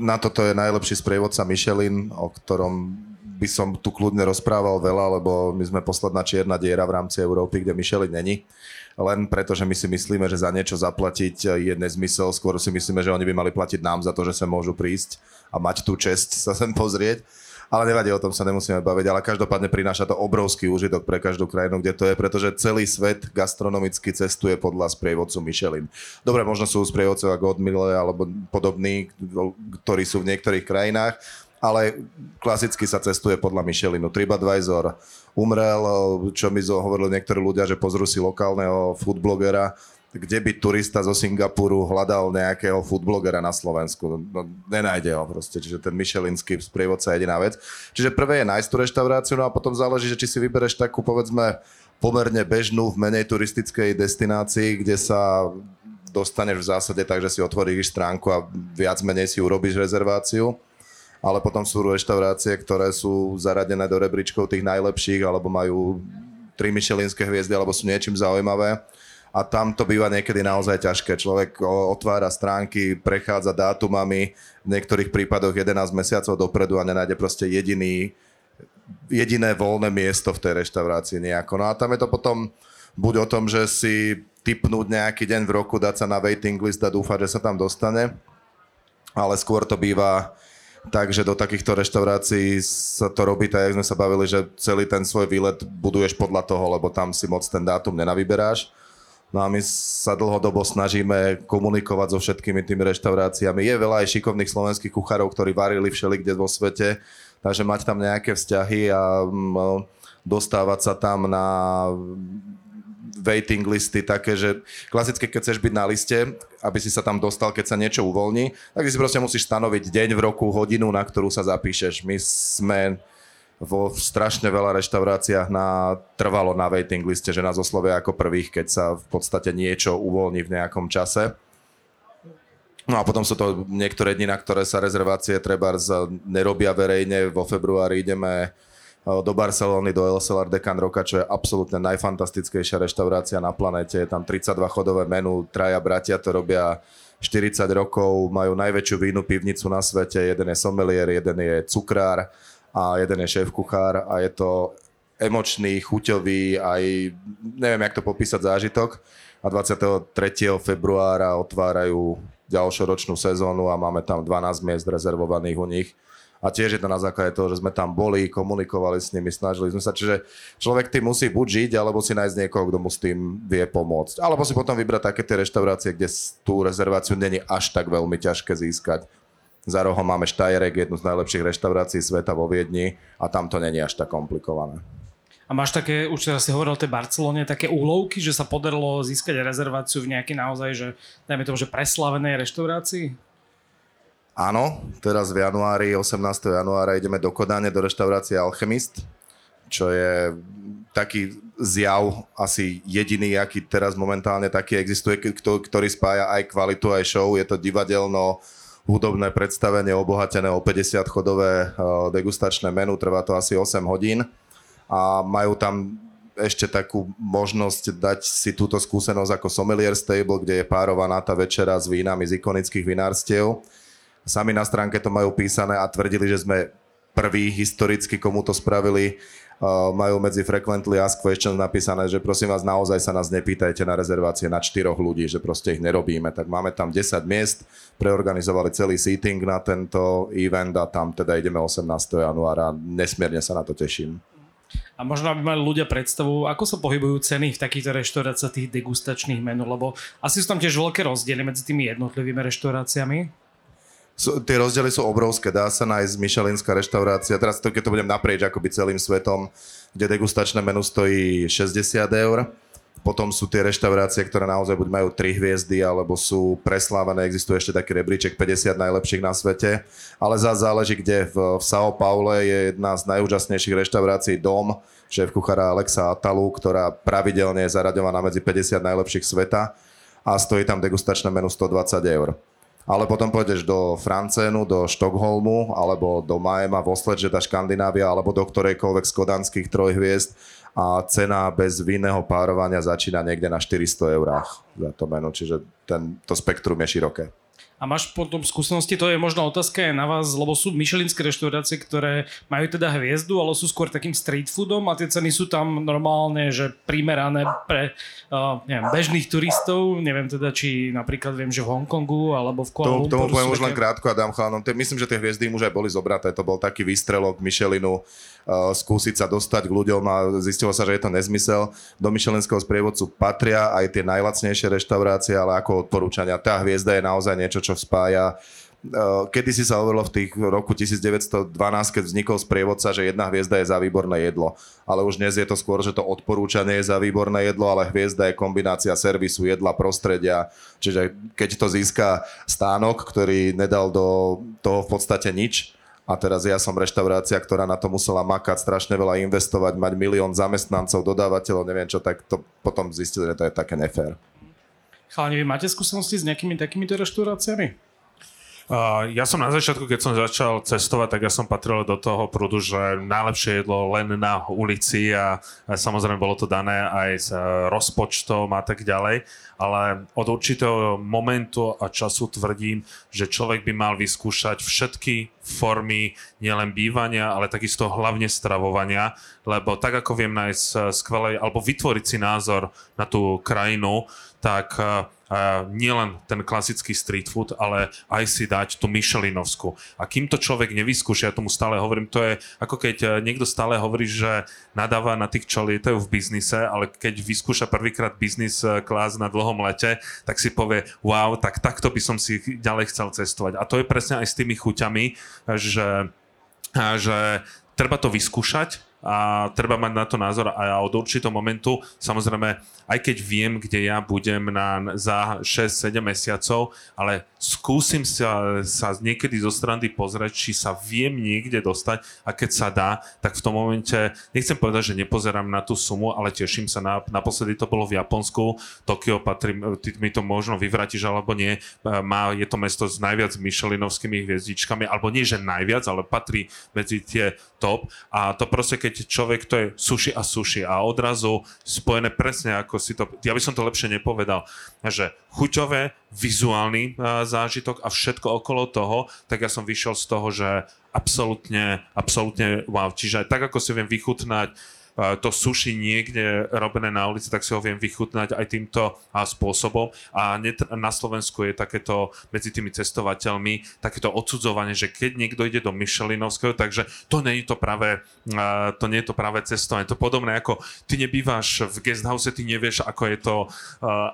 na toto je najlepší sprievodca Michelin, o ktorom by som tu kľudne rozprával veľa, lebo my sme posledná čierna diera v rámci Európy, kde Michelin není. Len preto, že my si myslíme, že za niečo zaplatiť je nezmysel, skôr si myslíme, že oni by mali platiť nám za to, že sa môžu prísť a mať tú čest sa sem pozrieť. Ale nevadí, o tom sa nemusíme baviť, ale každopádne prináša to obrovský úžitok pre každú krajinu, kde to je, pretože celý svet gastronomicky cestuje podľa sprievodcu Michelin. Dobre, možno sú sprievodcovia Godmille alebo podobní, ktorí sú v niektorých krajinách, ale klasicky sa cestuje podľa Michelinu. TripAdvisor umrel, čo mi hovorili niektorí ľudia, že pozrú si lokálneho foodblogera, kde by turista zo Singapuru hľadal nejakého foodblogera na Slovensku. No, nenájde ho proste, čiže ten Michelinský sprievodca je jediná vec. Čiže prvé je nájsť tú reštauráciu, no a potom záleží, že či si vybereš takú, povedzme, pomerne bežnú v menej turistickej destinácii, kde sa dostaneš v zásade tak, že si otvoríš stránku a viac menej si urobíš rezerváciu. Ale potom sú reštaurácie, ktoré sú zaradené do rebríčkov tých najlepších, alebo majú tri myšelinské hviezdy, alebo sú niečím zaujímavé a tam to býva niekedy naozaj ťažké. Človek otvára stránky, prechádza dátumami, v niektorých prípadoch 11 mesiacov dopredu a nenájde proste jediný, jediné voľné miesto v tej reštaurácii nejako. No a tam je to potom buď o tom, že si typnúť nejaký deň v roku, dať sa na waiting list a dúfať, že sa tam dostane, ale skôr to býva takže do takýchto reštaurácií sa to robí tak, jak sme sa bavili, že celý ten svoj výlet buduješ podľa toho, lebo tam si moc ten dátum nenavyberáš No a my sa dlhodobo snažíme komunikovať so všetkými tými reštauráciami. Je veľa aj šikovných slovenských kuchárov, ktorí varili všelikde vo svete, takže mať tam nejaké vzťahy a mm, dostávať sa tam na waiting listy také, že klasické, keď chceš byť na liste, aby si sa tam dostal, keď sa niečo uvoľní, tak si proste musíš stanoviť deň v roku, hodinu, na ktorú sa zapíšeš. My sme vo strašne veľa reštauráciách na, trvalo na waiting liste, že nás oslovia ako prvých, keď sa v podstate niečo uvoľní v nejakom čase. No a potom sú to niektoré dni, na ktoré sa rezervácie treba nerobia verejne. Vo februári ideme do Barcelony, do El Salar de Can Roca, čo je absolútne najfantastickejšia reštaurácia na planete. Je tam 32 chodové menu, traja bratia to robia 40 rokov, majú najväčšiu vínu pivnicu na svete, jeden je sommelier, jeden je cukrár a jeden je šéf kuchár a je to emočný, chuťový, aj neviem, jak to popísať zážitok. A 23. februára otvárajú ďalšiu ročnú sezónu a máme tam 12 miest rezervovaných u nich. A tiež je to na základe toho, že sme tam boli, komunikovali s nimi, snažili sme sa. Čiže človek tým musí buď žiť, alebo si nájsť niekoho, kto mu s tým vie pomôcť. Alebo si potom vybrať také tie reštaurácie, kde tú rezerváciu není až tak veľmi ťažké získať. Za rohom máme Štajerek, jednu z najlepších reštaurácií sveta vo Viedni a tam to není až tak komplikované. A máš také, už teraz si hovoril o tej Barcelone, také úlovky, že sa podarilo získať rezerváciu v nejakej naozaj, že dajme tomu, že preslavenej reštaurácii? Áno, teraz v januári, 18. januára ideme do Kodane, do reštaurácie Alchemist, čo je taký zjav asi jediný, aký teraz momentálne taký existuje, ktorý spája aj kvalitu, aj show. Je to divadelno, hudobné predstavenie obohatené o 50 chodové eh, degustačné menu, trvá to asi 8 hodín a majú tam ešte takú možnosť dať si túto skúsenosť ako sommelier stable, kde je párovaná tá večera s vínami z ikonických vinárstiev. Sami na stránke to majú písané a tvrdili, že sme prví historicky, komu to spravili majú medzi frequently asked questions napísané, že prosím vás, naozaj sa nás nepýtajte na rezervácie na čtyroch ľudí, že proste ich nerobíme. Tak máme tam 10 miest, preorganizovali celý seating na tento event a tam teda ideme 18. januára. Nesmierne sa na to teším. A možno aby mali ľudia predstavu, ako sa pohybujú ceny v takýchto reštauráciách tých degustačných menú, lebo asi sú tam tiež veľké rozdiely medzi tými jednotlivými reštauráciami. Sú, tie rozdiely sú obrovské. Dá sa nájsť Michelinská reštaurácia, teraz to, keď to budem naprieč akoby celým svetom, kde degustačné menu stojí 60 eur. Potom sú tie reštaurácie, ktoré naozaj buď majú 3 hviezdy, alebo sú preslávané. Existuje ešte taký rebríček 50 najlepších na svete. Ale za záleží, kde. V, v São Paule je jedna z najúžasnejších reštaurácií Dom, šéf kuchára Alexa Atalu, ktorá pravidelne je zaraďovaná medzi 50 najlepších sveta a stojí tam degustačné menu 120 eur ale potom pôjdeš do Francénu, do Štokholmu, alebo do Majema, Osledžeta, Škandinávia, alebo do ktorejkoľvek z kodanských trojhviezd a cena bez vinného párovania začína niekde na 400 eurách za to meno, čiže ten, to spektrum je široké. A máš potom skúsenosti, to je možno otázka aj na vás, lebo sú myšelinské reštaurácie, ktoré majú teda hviezdu, ale sú skôr takým street foodom a tie ceny sú tam normálne, že primerané pre uh, neviem, bežných turistov. Neviem teda, či napríklad viem, že v Hongkongu alebo v Kuala Lumpur. Tomu poviem už len krátko a dám chlánom. Myslím, že tie hviezdy už aj boli zobraté. To bol taký výstrelok Michelinu uh, skúsiť sa dostať k ľuďom a zistilo sa, že je to nezmysel. Do Michelinského sprievodcu patria aj tie najlacnejšie reštaurácie, ale ako odporúčania. Tá hviezda je naozaj niečo, čo spája eh, Kedy si sa hovorilo v tých roku 1912, keď vznikol sprievodca, že jedna hviezda je za výborné jedlo. Ale už dnes je to skôr, že to odporúčanie je za výborné jedlo, ale hviezda je kombinácia servisu, jedla, prostredia. Čiže keď to získa stánok, ktorý nedal do toho v podstate nič, a teraz ja som reštaurácia, ktorá na to musela makať, strašne veľa investovať, mať milión zamestnancov, dodávateľov, neviem čo, tak to potom zistili, že to je také nefér. Chalani, vy máte skúsenosti s nejakými takýmito reštauráciami? Uh, ja som na začiatku, keď som začal cestovať, tak ja som patril do toho prúdu, že najlepšie jedlo len na ulici a, a samozrejme bolo to dané aj s uh, rozpočtom a tak ďalej, ale od určitého momentu a času tvrdím, že človek by mal vyskúšať všetky formy nielen bývania, ale takisto hlavne stravovania, lebo tak ako viem nájsť uh, skvelej, alebo vytvoriť si názor na tú krajinu, tak uh, nielen ten klasický street food, ale aj si dať tú Michelinovskú. A kým to človek nevyskúša, ja tomu stále hovorím, to je ako keď e, niekto stále hovorí, že nadáva na tých, čo lietajú v biznise, ale keď vyskúša prvýkrát biznis klás na dlhom lete, tak si povie, wow, tak takto by som si ďalej chcel cestovať. A to je presne aj s tými chuťami, že, že treba to vyskúšať, a treba mať na to názor a od určitého momentu, samozrejme, aj keď viem, kde ja budem na, za 6-7 mesiacov, ale skúsim sa, sa niekedy zo strany pozrieť, či sa viem niekde dostať a keď sa dá, tak v tom momente, nechcem povedať, že nepozerám na tú sumu, ale teším sa. Na, naposledy to bolo v Japonsku, Tokio patrí, ty mi to možno vyvrátiš alebo nie, má, je to mesto s najviac Michelinovskými hviezdičkami, alebo nie, že najviac, ale patrí medzi tie top a to proste, keď keď človek, to je suši a suši a odrazu spojené presne ako si to, ja by som to lepšie nepovedal, že chuťové, vizuálny zážitok a všetko okolo toho, tak ja som vyšiel z toho, že absolútne, absolútne wow. Čiže tak ako si viem vychutnať to suši niekde robené na ulici, tak si ho viem vychutnať aj týmto spôsobom. A na Slovensku je takéto medzi tými cestovateľmi takéto odsudzovanie, že keď niekto ide do Michelinovského, takže to nie je to práve, to nie je to práve cestovanie. To podobné ako ty nebývaš v guesthouse, ty nevieš, ako je to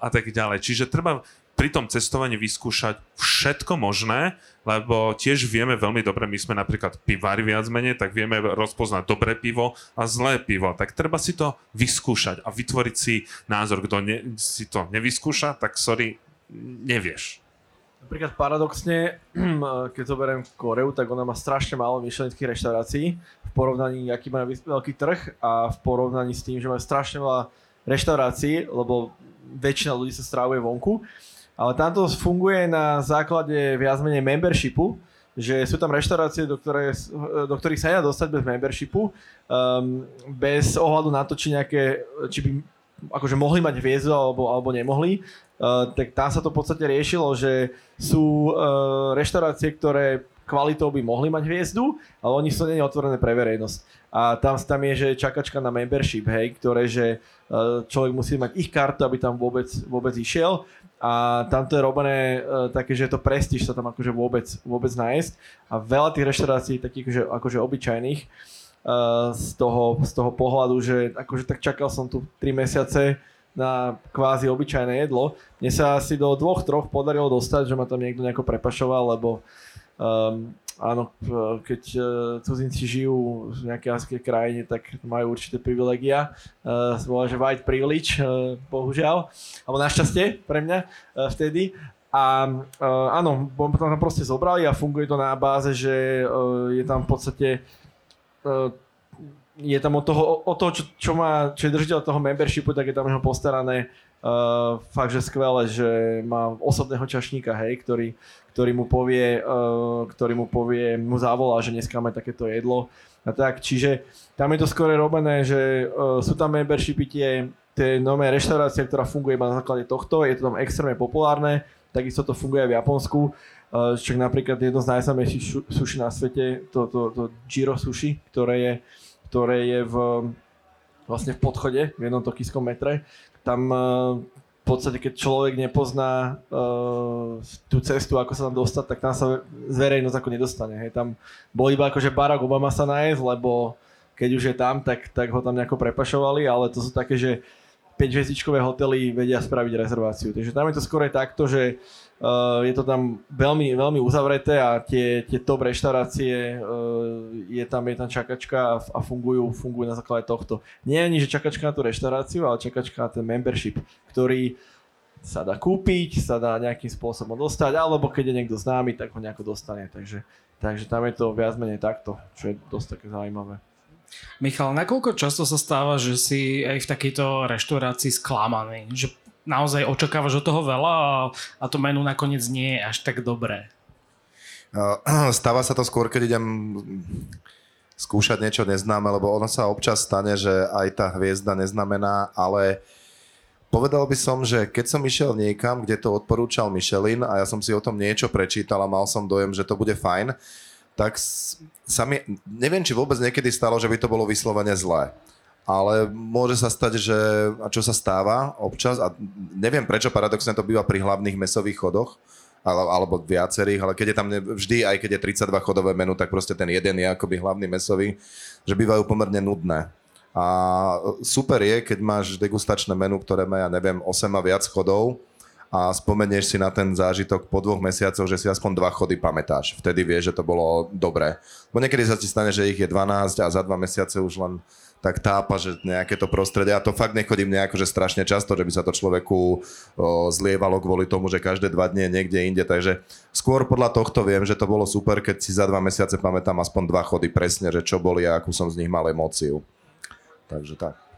a tak ďalej. Čiže treba pri tom cestovaní vyskúšať všetko možné, lebo tiež vieme veľmi dobre, my sme napríklad pivári viac menej, tak vieme rozpoznať dobré pivo a zlé pivo. Tak treba si to vyskúšať a vytvoriť si názor. Kto ne, si to nevyskúša, tak sorry, nevieš. Napríklad paradoxne, keď zoberiem Koreu, tak ona má strašne málo myšlenských reštaurácií v porovnaní, aký má veľký trh a v porovnaní s tým, že má strašne veľa reštaurácií, lebo väčšina ľudí sa strávuje vonku ale tamto funguje na základe viac menej membershipu, že sú tam reštaurácie, do, ktoré, do ktorých sa nedá dostať bez membershipu, um, bez ohľadu na to, či, nejaké, či by akože mohli mať hviezdu alebo, alebo nemohli. Uh, tak tam sa to v podstate riešilo, že sú uh, reštaurácie, ktoré kvalitou by mohli mať hviezdu, ale oni sú není otvorené pre verejnosť. A tam, tam je, že čakačka na membership, hej, ktoré, že uh, človek musí mať ich kartu, aby tam vôbec, vôbec išiel a tam to je robené uh, také, že je to prestíž sa tam akože vôbec, vôbec nájsť a veľa tých reštaurácií takých akože, akože obyčajných uh, z, toho, z toho pohľadu, že akože tak čakal som tu 3 mesiace na kvázi obyčajné jedlo. Mne sa asi do dvoch, troch podarilo dostať, že ma tam niekto nejako prepašoval, lebo um, áno, keď uh, cudzinci žijú v nejakej azijskej krajine, tak majú určité privilegia. Uh, volá, že white privilege, uh, bohužiaľ, alebo našťastie pre mňa uh, vtedy. A uh, áno, potom tam proste zobrali a funguje to na báze, že uh, je tam v podstate uh, je tam od toho, od toho čo, čo, má, čo je držiteľ toho membershipu, tak je tam jeho postarané uh, fakt, že skvelé, že má osobného čašníka, hej, ktorý, ktorý mu povie, uh, ktorý mu povie, mu zavolá, že dneska máme takéto jedlo a tak, čiže tam je to skôr robené, že uh, sú tam membershipy tie, tie nové reštaurácie, ktorá funguje iba na základe tohto, je to tam extrémne populárne, takisto to funguje aj v Japonsku. Uh, Však napríklad jedno z najznámejších šu- sushi na svete, to, to, to Jiro Sushi, ktoré je, ktoré je v, vlastne v podchode, v jednom tokijskom metre. Tam uh, v podstate, keď človek nepozná uh, tú cestu, ako sa tam dostať, tak tam sa z verejnosť ako nedostane. Hej. Tam bol iba akože Barack Obama sa nájsť, lebo keď už je tam, tak, tak ho tam nejako prepašovali, ale to sú také, že 5 hviezdičkové hotely vedia spraviť rezerváciu. Takže tam je to skôr takto, že uh, je to tam veľmi, veľmi uzavreté a tie, tie top reštaurácie, uh, je, tam, je tam čakačka a, a fungujú, fungujú na základe tohto. Nie ani, že čakačka na tú reštauráciu, ale čakačka na ten membership, ktorý sa dá kúpiť, sa dá nejakým spôsobom dostať, alebo keď je niekto známy, tak ho nejako dostane. Takže, takže tam je to viac menej takto, čo je dosť také zaujímavé. Michal, nakoľko často sa stáva, že si aj v takejto reštaurácii sklamaný? Že naozaj očakávaš od toho veľa a, to menu nakoniec nie je až tak dobré. Uh, Stáva sa to skôr, keď idem skúšať niečo neznáme, lebo ono sa občas stane, že aj tá hviezda neznamená, ale povedal by som, že keď som išiel niekam, kde to odporúčal Michelin a ja som si o tom niečo prečítal a mal som dojem, že to bude fajn, tak sa mi, neviem, či vôbec niekedy stalo, že by to bolo vyslovene zlé. Ale môže sa stať, že, a čo sa stáva občas, a neviem prečo, paradoxne to býva pri hlavných mesových chodoch, ale, alebo viacerých, ale keď je tam vždy, aj keď je 32 chodové menu, tak proste ten jeden je akoby hlavný mesový, že bývajú pomerne nudné. A super je, keď máš degustačné menu, ktoré má, ja neviem, 8 a viac chodov a spomenieš si na ten zážitok po dvoch mesiacoch, že si aspoň dva chody pamätáš. Vtedy vieš, že to bolo dobré. Bo niekedy sa ti stane, že ich je 12 a za dva mesiace už len tak tápa, že nejaké to prostredie, a to fakt nechodím nejako, že strašne často, že by sa to človeku o, zlievalo kvôli tomu, že každé dva dni je niekde inde, takže skôr podľa tohto viem, že to bolo super, keď si za dva mesiace pamätám aspoň dva chody presne, že čo boli a akú som z nich mal emóciu. Takže tak.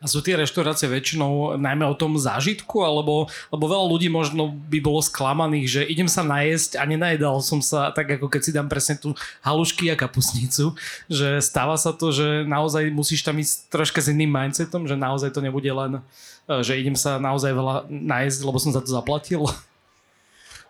A sú tie reštaurácie väčšinou najmä o tom zážitku, alebo, lebo veľa ľudí možno by bolo sklamaných, že idem sa najesť a nenajedal som sa tak, ako keď si dám presne tú halušky a kapusnicu, že stáva sa to, že naozaj musíš tam ísť troška s iným mindsetom, že naozaj to nebude len, e, že idem sa naozaj veľa najesť, lebo som za to zaplatil.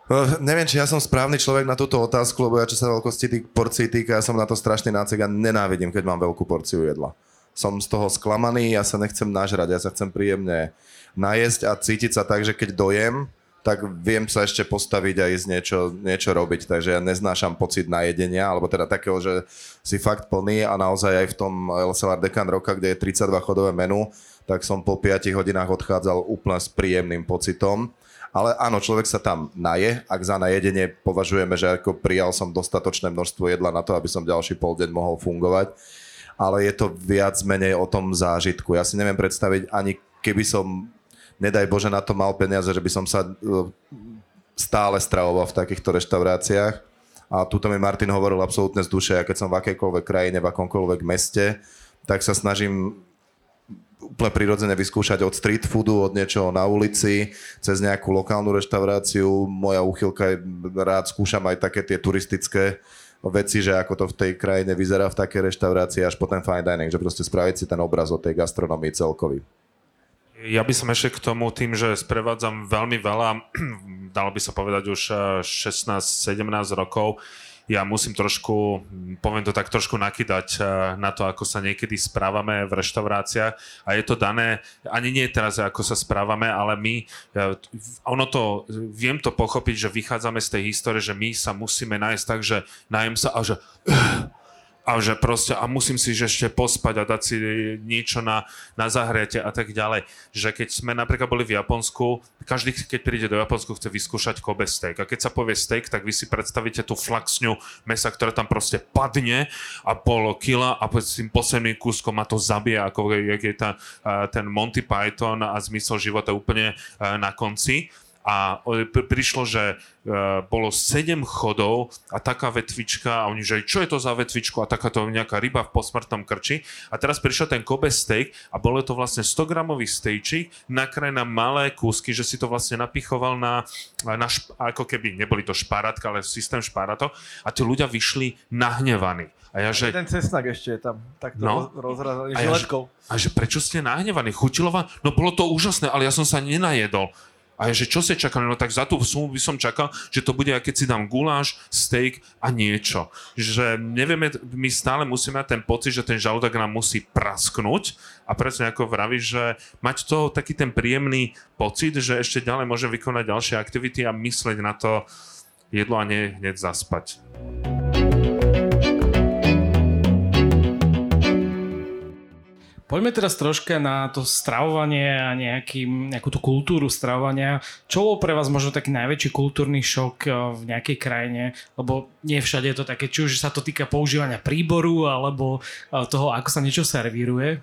Uh, neviem, či ja som správny človek na túto otázku, lebo ja čo sa veľkosti tých porcií týka, ja som na to strašný nácek a nenávidím, keď mám veľkú porciu jedla. Som z toho sklamaný, ja sa nechcem nažrať, ja sa chcem príjemne najesť a cítiť sa tak, že keď dojem, tak viem sa ešte postaviť a ísť niečo, niečo robiť. Takže ja neznášam pocit najedenia, alebo teda takého, že si fakt plný a naozaj aj v tom El Salar Decan Roka, kde je 32 chodové menu, tak som po 5 hodinách odchádzal úplne s príjemným pocitom. Ale áno, človek sa tam naje, ak za najedenie považujeme, že ako prijal som dostatočné množstvo jedla na to, aby som ďalší pol deň mohol fungovať. Ale je to viac menej o tom zážitku. Ja si neviem predstaviť, ani keby som, nedaj Bože, na to mal peniaze, že by som sa e, stále stravoval v takýchto reštauráciách. A tuto mi Martin hovoril absolútne z duše, a keď som v akejkoľvek krajine, v akomkoľvek meste, tak sa snažím úplne prirodzene vyskúšať od street foodu, od niečoho na ulici, cez nejakú lokálnu reštauráciu. Moja úchylka je, rád skúšam aj také tie turistické veci, že ako to v tej krajine vyzerá v takej reštaurácii, až po ten fine dining, že proste spraviť si ten obraz o tej gastronomii celkový. Ja by som ešte k tomu tým, že sprevádzam veľmi veľa, dalo by sa povedať už 16-17 rokov, ja musím trošku, poviem to tak, trošku nakydať eh, na to, ako sa niekedy správame v reštauráciách. A je to dané, ani nie teraz, ako sa správame, ale my, eh, ono to, viem to pochopiť, že vychádzame z tej histórie, že my sa musíme nájsť tak, že nájem sa a že a že proste, a musím si ešte pospať a dať si niečo na, na zahriate a tak ďalej. Že keď sme napríklad boli v Japonsku, každý, keď príde do Japonsku, chce vyskúšať Kobe steak. A keď sa povie steak, tak vy si predstavíte tú flaxňu mesa, ktorá tam proste padne a pol kila a s tým posledným kúskom ma to zabije, ako jak je tá, ten Monty Python a zmysel života úplne na konci a pr- prišlo, že uh, bolo 7 chodov a taká vetvička a oni, že čo je to za vetvičku a takáto nejaká ryba v posmrtnom krči a teraz prišiel ten Kobe steak a bolo to vlastne 100 gramový stejčik, nakraj na malé kúsky, že si to vlastne napichoval na, na šp- ako keby, neboli to špáratka, ale systém špáratok a tí ľudia vyšli nahnevaní. A ja, že, Ten cesnak ešte je tam takto No. rozrazaný A ja, že- a že prečo ste nahnevaní? Chutilo vám? No bolo to úžasné, ale ja som sa nenajedol. A je, že čo ste čakali? No tak za tú sumu by som čakal, že to bude, keď si dám guláš, steak a niečo. Že nevieme, my stále musíme mať ten pocit, že ten žalúdok nám musí prasknúť a presne ako vravíš, že mať to taký ten príjemný pocit, že ešte ďalej môžem vykonať ďalšie aktivity a mysleť na to jedlo a nie hneď zaspať. Poďme teraz troška na to stravovanie a nejaký, nejakú tú kultúru stravovania. Čo bol pre vás možno taký najväčší kultúrny šok eh, v nejakej krajine? Lebo nie všade je to také, či už sa to týka používania príboru alebo eh, toho, ako sa niečo servíruje.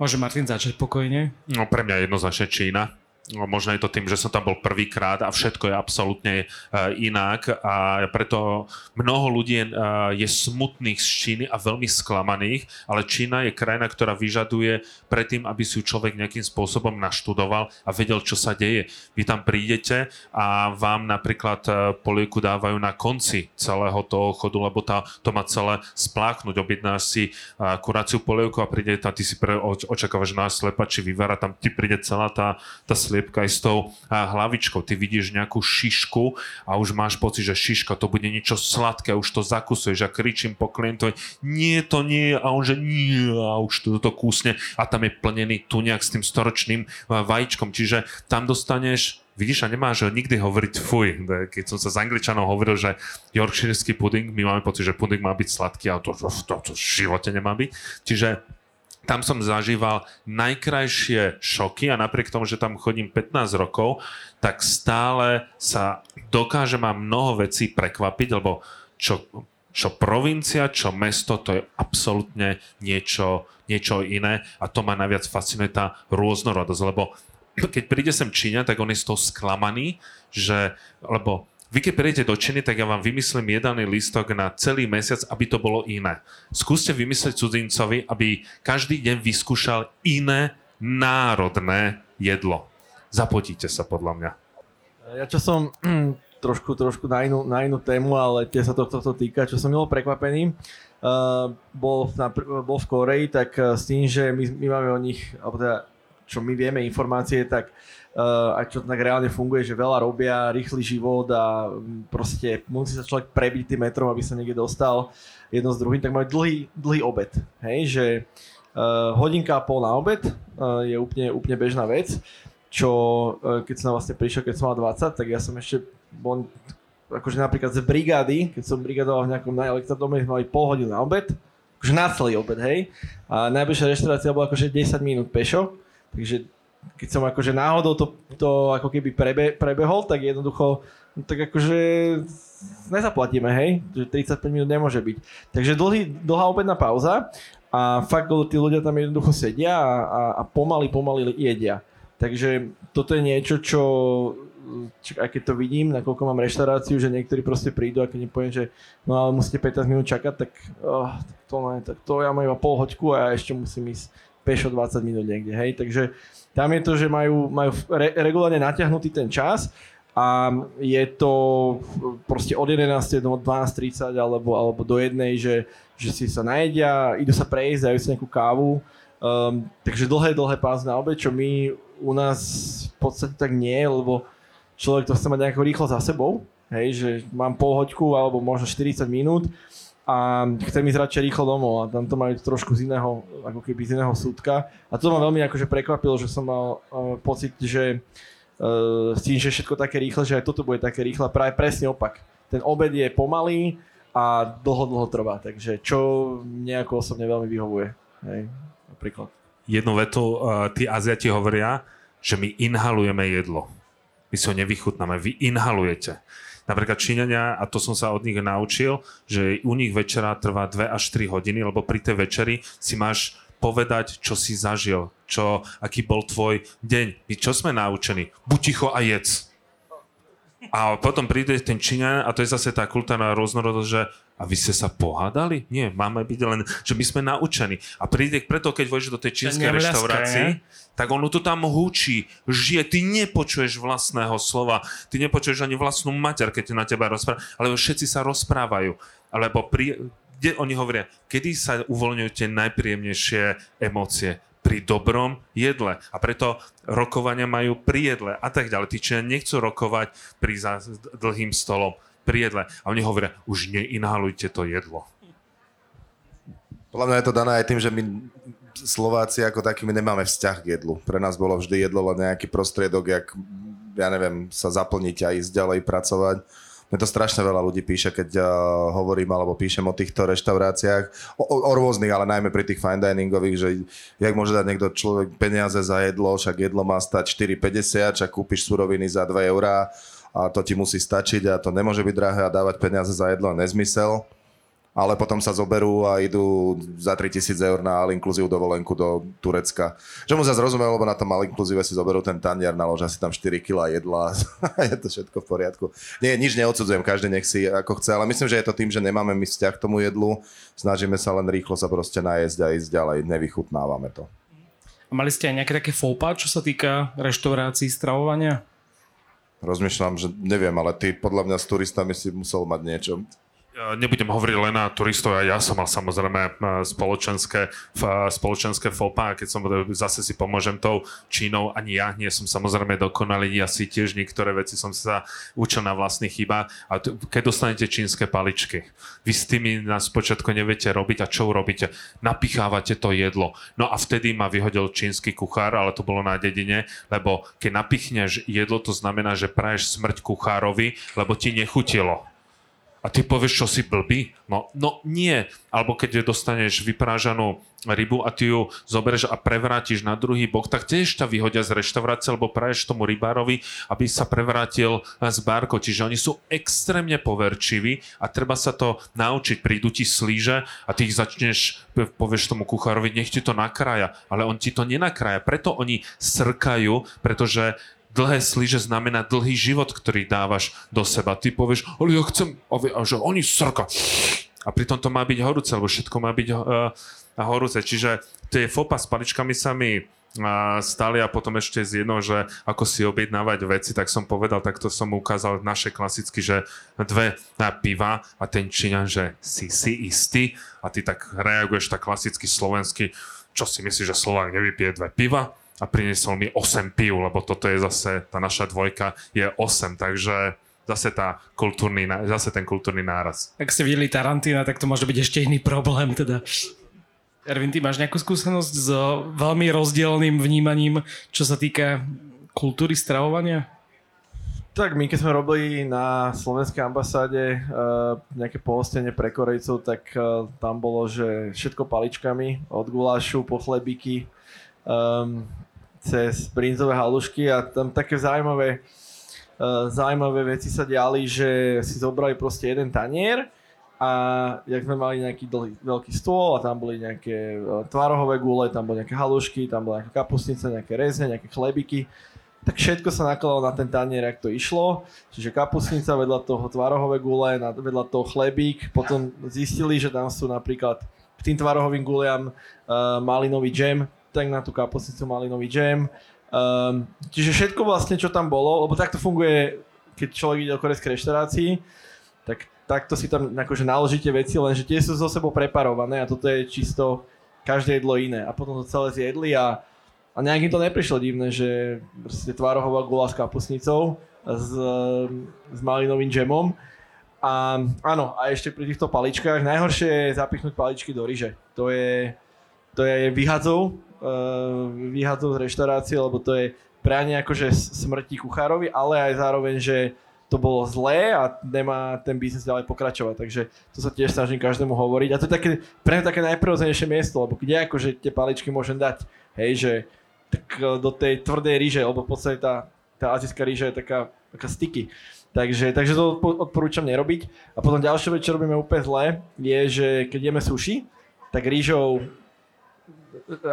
Môže Martin začať pokojne? No pre mňa jednoznačne Čína možno je to tým, že som tam bol prvýkrát a všetko je absolútne uh, inak a preto mnoho ľudí uh, je smutných z Číny a veľmi sklamaných, ale Čína je krajina, ktorá vyžaduje predtým, aby si ju človek nejakým spôsobom naštudoval a vedel, čo sa deje. Vy tam prídete a vám napríklad uh, polieku dávajú na konci celého toho chodu, lebo tá, to má celé spláchnuť. Objednáš si kuráciu polievku a príde tam, ty si pre, očakávaš náš slepači vyvára, tam ti príde celá tá, tá sliepka aj s tou hlavičkou. Ty vidíš nejakú šišku a už máš pocit, že šiška to bude niečo sladké, už to zakusuješ a kričím po klientovi, nie to nie a on že nie a už to, to kúsne a tam je plnený tu nejak s tým storočným eh, vajíčkom, čiže tam dostaneš Vidíš, a nemáš nikdy hovoriť fuj. Keď som sa s Angličanom hovoril, že yorkshireský puding, my máme pocit, že puding má byť sladký, ale to, to, to, to v živote nemá byť. Čiže tam som zažíval najkrajšie šoky a napriek tomu, že tam chodím 15 rokov, tak stále sa dokáže ma mnoho vecí prekvapiť, lebo čo, čo provincia, čo mesto, to je absolútne niečo, niečo iné a to ma najviac fascinuje tá rôznorodosť, lebo keď príde sem Číňa, tak on je z toho sklamaný, že, lebo vy keď prídete do Číny, tak ja vám vymyslím jedaný listok na celý mesiac, aby to bolo iné. Skúste vymyslieť cudzincovi, aby každý deň vyskúšal iné národné jedlo. Zapotíte sa podľa mňa. Ja čo som trošku, trošku na, inú, na inú tému, ale tie sa to, to, to týka, čo som bol prekvapený, uh, bol, na, bol v Koreji, tak uh, s tým, že my, my máme o nich, alebo teda čo my vieme informácie, tak uh, a čo tak reálne funguje, že veľa robia, rýchly život a mm, proste musí sa človek prebiť tým metrom, aby sa niekde dostal jedno s druhým, tak majú dlhý, dlhý obed. Hej, že uh, hodinka a pol na obed uh, je úplne, úplne bežná vec, čo uh, keď som vlastne prišiel, keď som mal 20, tak ja som ešte bol akože napríklad z brigády, keď som brigadoval v nejakom najelektrodome, mali pol hodinu na obed, akože na celý obed, hej. A najbližšia reštaurácia bola akože 10 minút pešo, takže keď som akože náhodou to, to ako keby prebe, prebehol, tak jednoducho, no tak akože nezaplatíme, hej, že 35 minút nemôže byť. Takže dlhý, dlhá obedná pauza a fakt tí ľudia tam jednoducho sedia a, a, pomaly, pomaly jedia. Takže toto je niečo, čo, aj keď to vidím, nakoľko mám reštauráciu, že niektorí proste prídu a keď im poviem, že no ale musíte 15 minút čakať, tak, oh, to ne, tak to ja mám iba pol hoďku a ja ešte musím ísť pešo 20 minút niekde, hej, takže tam je to, že majú, majú re, regulárne natiahnutý ten čas a je to proste od 11. do 12.30 alebo, alebo do jednej, že, že si sa najedia, idú sa prejsť, dajú si nejakú kávu. Um, takže dlhé, dlhé pás na obed, čo my u nás v podstate tak nie, lebo človek to chce mať nejako rýchlo za sebou. Hej, že mám pol hoďku alebo možno 40 minút a chcem ísť radšej rýchlo domov a tam to majú trošku z iného, ako keby z iného súdka. A to ma veľmi akože prekvapilo, že som mal uh, pocit, že uh, s tým, že všetko také rýchle, že aj toto bude také rýchle, práve presne opak. Ten obed je pomalý a dlho, dlho trvá, takže čo nejako osobne veľmi vyhovuje. Hej, napríklad. Jednu vetu, uh, tí Aziati hovoria, že my inhalujeme jedlo. My si ho nevychutnáme, vy inhalujete. Napríklad Číňania, a to som sa od nich naučil, že u nich večera trvá 2 až 3 hodiny, lebo pri tej večeri si máš povedať, čo si zažil, čo, aký bol tvoj deň. My čo sme naučení? Buď ticho a jedz. A potom príde ten Číňan a to je zase tá kultúrna rôznorodosť, že a vy ste sa pohádali? Nie, máme byť len, že my sme naučení. A príde preto, keď voješ do tej čínskej reštaurácii, tak ono to tam húči, žije, ty nepočuješ vlastného slova, ty nepočuješ ani vlastnú mater, keď na teba rozpráva, ale všetci sa rozprávajú. Alebo pri, kde oni hovoria, kedy sa uvoľňujú tie najpríjemnejšie emócie? pri dobrom jedle. A preto rokovania majú pri jedle a tak ďalej. Tí nechcú rokovať pri dlhým stolom, pri jedle. A oni hovoria, už neinhalujte to jedlo. Podľa mňa je to dané aj tým, že my Slováci ako takými nemáme vzťah k jedlu. Pre nás bolo vždy jedlo len nejaký prostriedok, jak, ja neviem, sa zaplniť a ísť ďalej pracovať mne to strašne veľa ľudí píše, keď uh, hovorím alebo píšem o týchto reštauráciách, o, o, o rôznych, ale najmä pri tých fine diningových, že jak môže dať niekto človek peniaze za jedlo, však jedlo má stať 4,50, však kúpiš suroviny za 2 eurá a to ti musí stačiť a to nemôže byť drahé a dávať peniaze za jedlo je nezmysel ale potom sa zoberú a idú za 3000 eur na all inclusive dovolenku do Turecka. Že mu zase rozumiem, lebo na tom all inclusive si zoberú ten tanier, naložia si tam 4 kg jedla a je to všetko v poriadku. Nie, nič neodsudzujem, každý nech si ako chce, ale myslím, že je to tým, že nemáme my vzťah k tomu jedlu, snažíme sa len rýchlo sa proste najesť a ísť ďalej, nevychutnávame to. A mali ste aj nejaké také fópa, čo sa týka reštaurácií, stravovania? Rozmýšľam, že neviem, ale ty podľa mňa s turistami si musel mať niečo nebudem hovoriť len na turistov, ja som mal samozrejme e, spoločenské, spoločenské FOPA, keď som zase si pomôžem tou Čínou, ani ja nie som samozrejme dokonalý, ja si tiež niektoré veci som sa učil na vlastných chybách a keď dostanete čínske paličky, vy s tými na spočiatku neviete robiť a čo urobíte? Napichávate to jedlo. No a vtedy ma vyhodil čínsky kuchár, ale to bolo na dedine, lebo keď napichneš jedlo, to znamená, že praješ smrť kuchárovi, lebo ti nechutilo a ty povieš, čo si blbý? No, no nie. Alebo keď dostaneš vyprážanú rybu a ty ju zoberieš a prevrátiš na druhý bok, tak tiež ťa vyhodia z reštaurácie, alebo praješ tomu rybárovi, aby sa prevrátil z bárko. Čiže oni sú extrémne poverčiví a treba sa to naučiť. Prídu ti slíže a ty ich začneš, povieš tomu kuchárovi, nech ti to nakrája, ale on ti to nenakrája. Preto oni srkajú, pretože dlhé slíže znamená dlhý život, ktorý dávaš do seba. Ty povieš, ale ja chcem, a že oni srka. A pritom to má byť horúce, lebo všetko má byť uh, horúce. Čiže tie fopa s paličkami sa mi uh, stali a potom ešte z jedno, že ako si objednávať veci, tak som povedal, tak to som ukázal naše klasicky, že dve na piva a ten Číňan, že si si istý a ty tak reaguješ tak klasicky slovensky, čo si myslíš, že Slovák nevypije dve piva? A priniesol mi 8 pív, lebo toto je zase, tá naša dvojka je 8, takže zase, tá kultúrny, zase ten kultúrny náraz. Ak ste videli Tarantina, tak to môže byť ešte iný problém teda. Ervin, ty máš nejakú skúsenosť s veľmi rozdielným vnímaním, čo sa týka kultúry stravovania? Tak my keď sme robili na slovenskej ambasáde uh, nejaké pohostenie pre Korejcov, tak uh, tam bolo, že všetko paličkami, od gulášu po chlebiky, um, cez brinzové halušky a tam také zaujímavé, uh, zaujímavé veci sa diali, že si zobrali proste jeden tanier a jak sme mali nejaký dlhý, veľký stôl a tam boli nejaké uh, tvarohové gule, tam boli nejaké halušky, tam bola nejaká kapustnica, nejaké rezne, nejaké chlebiky, tak všetko sa nakladalo na ten tanier, ak to išlo. Čiže kapustnica vedľa toho tvarohové gule, vedľa toho chlebík. Potom zistili, že tam sú napríklad k tým tvarohovým guliam uh, malinový džem, tak na tú kapustnicu malinový džem. Um, čiže všetko vlastne, čo tam bolo, lebo takto funguje, keď človek ide do korejskej reštaurácii, tak takto si tam akože naložíte veci, lenže tie sú zo sebou preparované a toto je čisto každé jedlo iné. A potom to celé zjedli a, a nejak im to neprišlo divné, že proste tvárohová gula s kapusnicou s, s malinovým džemom. A áno, a ešte pri týchto paličkách, najhoršie je zapichnúť paličky do ryže. To je, to je vyhadzov, vyhádzov z reštaurácie, lebo to je prianie akože smrti kuchárovi, ale aj zároveň, že to bolo zlé a nemá ten biznis ďalej pokračovať. Takže to sa tiež snažím každému hovoriť. A to je také, pre mňa také najprirodzenejšie miesto, lebo kde akože tie paličky môžem dať, hej, že tak e, do tej tvrdej ríže, lebo v podstate tá, tá azijská ríža je taká, taká sticky. Takže, takže to odporúčam nerobiť. A potom ďalšia vec, čo robíme úplne zle, je, že keď jeme sushi, tak rýžou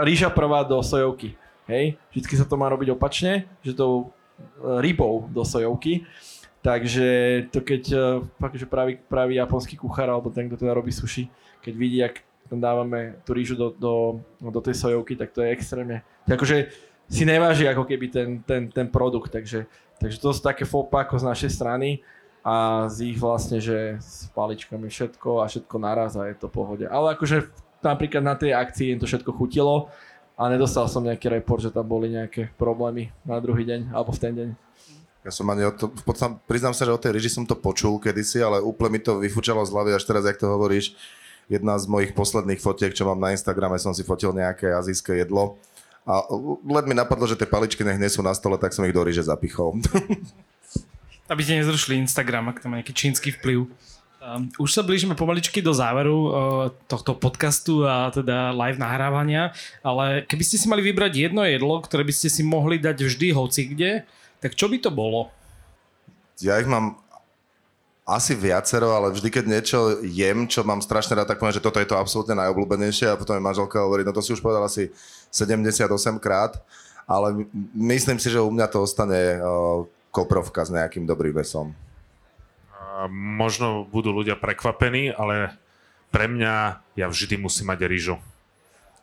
rýža prvá do sojovky. Hej? Vždycky sa to má robiť opačne, že to e, rybou do sojovky. Takže to keď e, fakt, že pravý, pravý japonský kuchár alebo ten, kto teda robí sushi, keď vidí, ak tam dávame tú rýžu do, do, do tej sojovky, tak to je extrémne. Akože si neváži ako keby ten, ten, ten produkt, takže, takže to sú také fopa z našej strany a z ich vlastne, že s paličkami všetko a všetko naraz a je to pohode. Ale akože napríklad na tej akcii im to všetko chutilo a nedostal som nejaký report, že tam boli nejaké problémy na druhý deň alebo v ten deň. Ja som ani o to, v podstate, priznám sa, že o tej ryži som to počul kedysi, ale úplne mi to vyfučalo z hlavy až teraz, jak to hovoríš. Jedna z mojich posledných fotiek, čo mám na Instagrame, som si fotil nejaké azijské jedlo. A len mi napadlo, že tie paličky nech nie sú na stole, tak som ich do ryže zapichol. Aby ste nezrušili Instagram, ak tam má nejaký čínsky vplyv. Um, už sa blížime pomaličky do záveru uh, tohto podcastu a teda live nahrávania, ale keby ste si mali vybrať jedno jedlo, ktoré by ste si mohli dať vždy hoci kde, tak čo by to bolo? Ja ich mám asi viacero, ale vždy, keď niečo jem, čo mám strašne rád, tak poviem, že toto je to absolútne najobľúbenejšie a potom mi manželka hovorí, no to si už povedal asi 78 krát, ale myslím si, že u mňa to ostane uh, koprovka s nejakým dobrým mesom možno budú ľudia prekvapení, ale pre mňa ja vždy musím mať rýžu.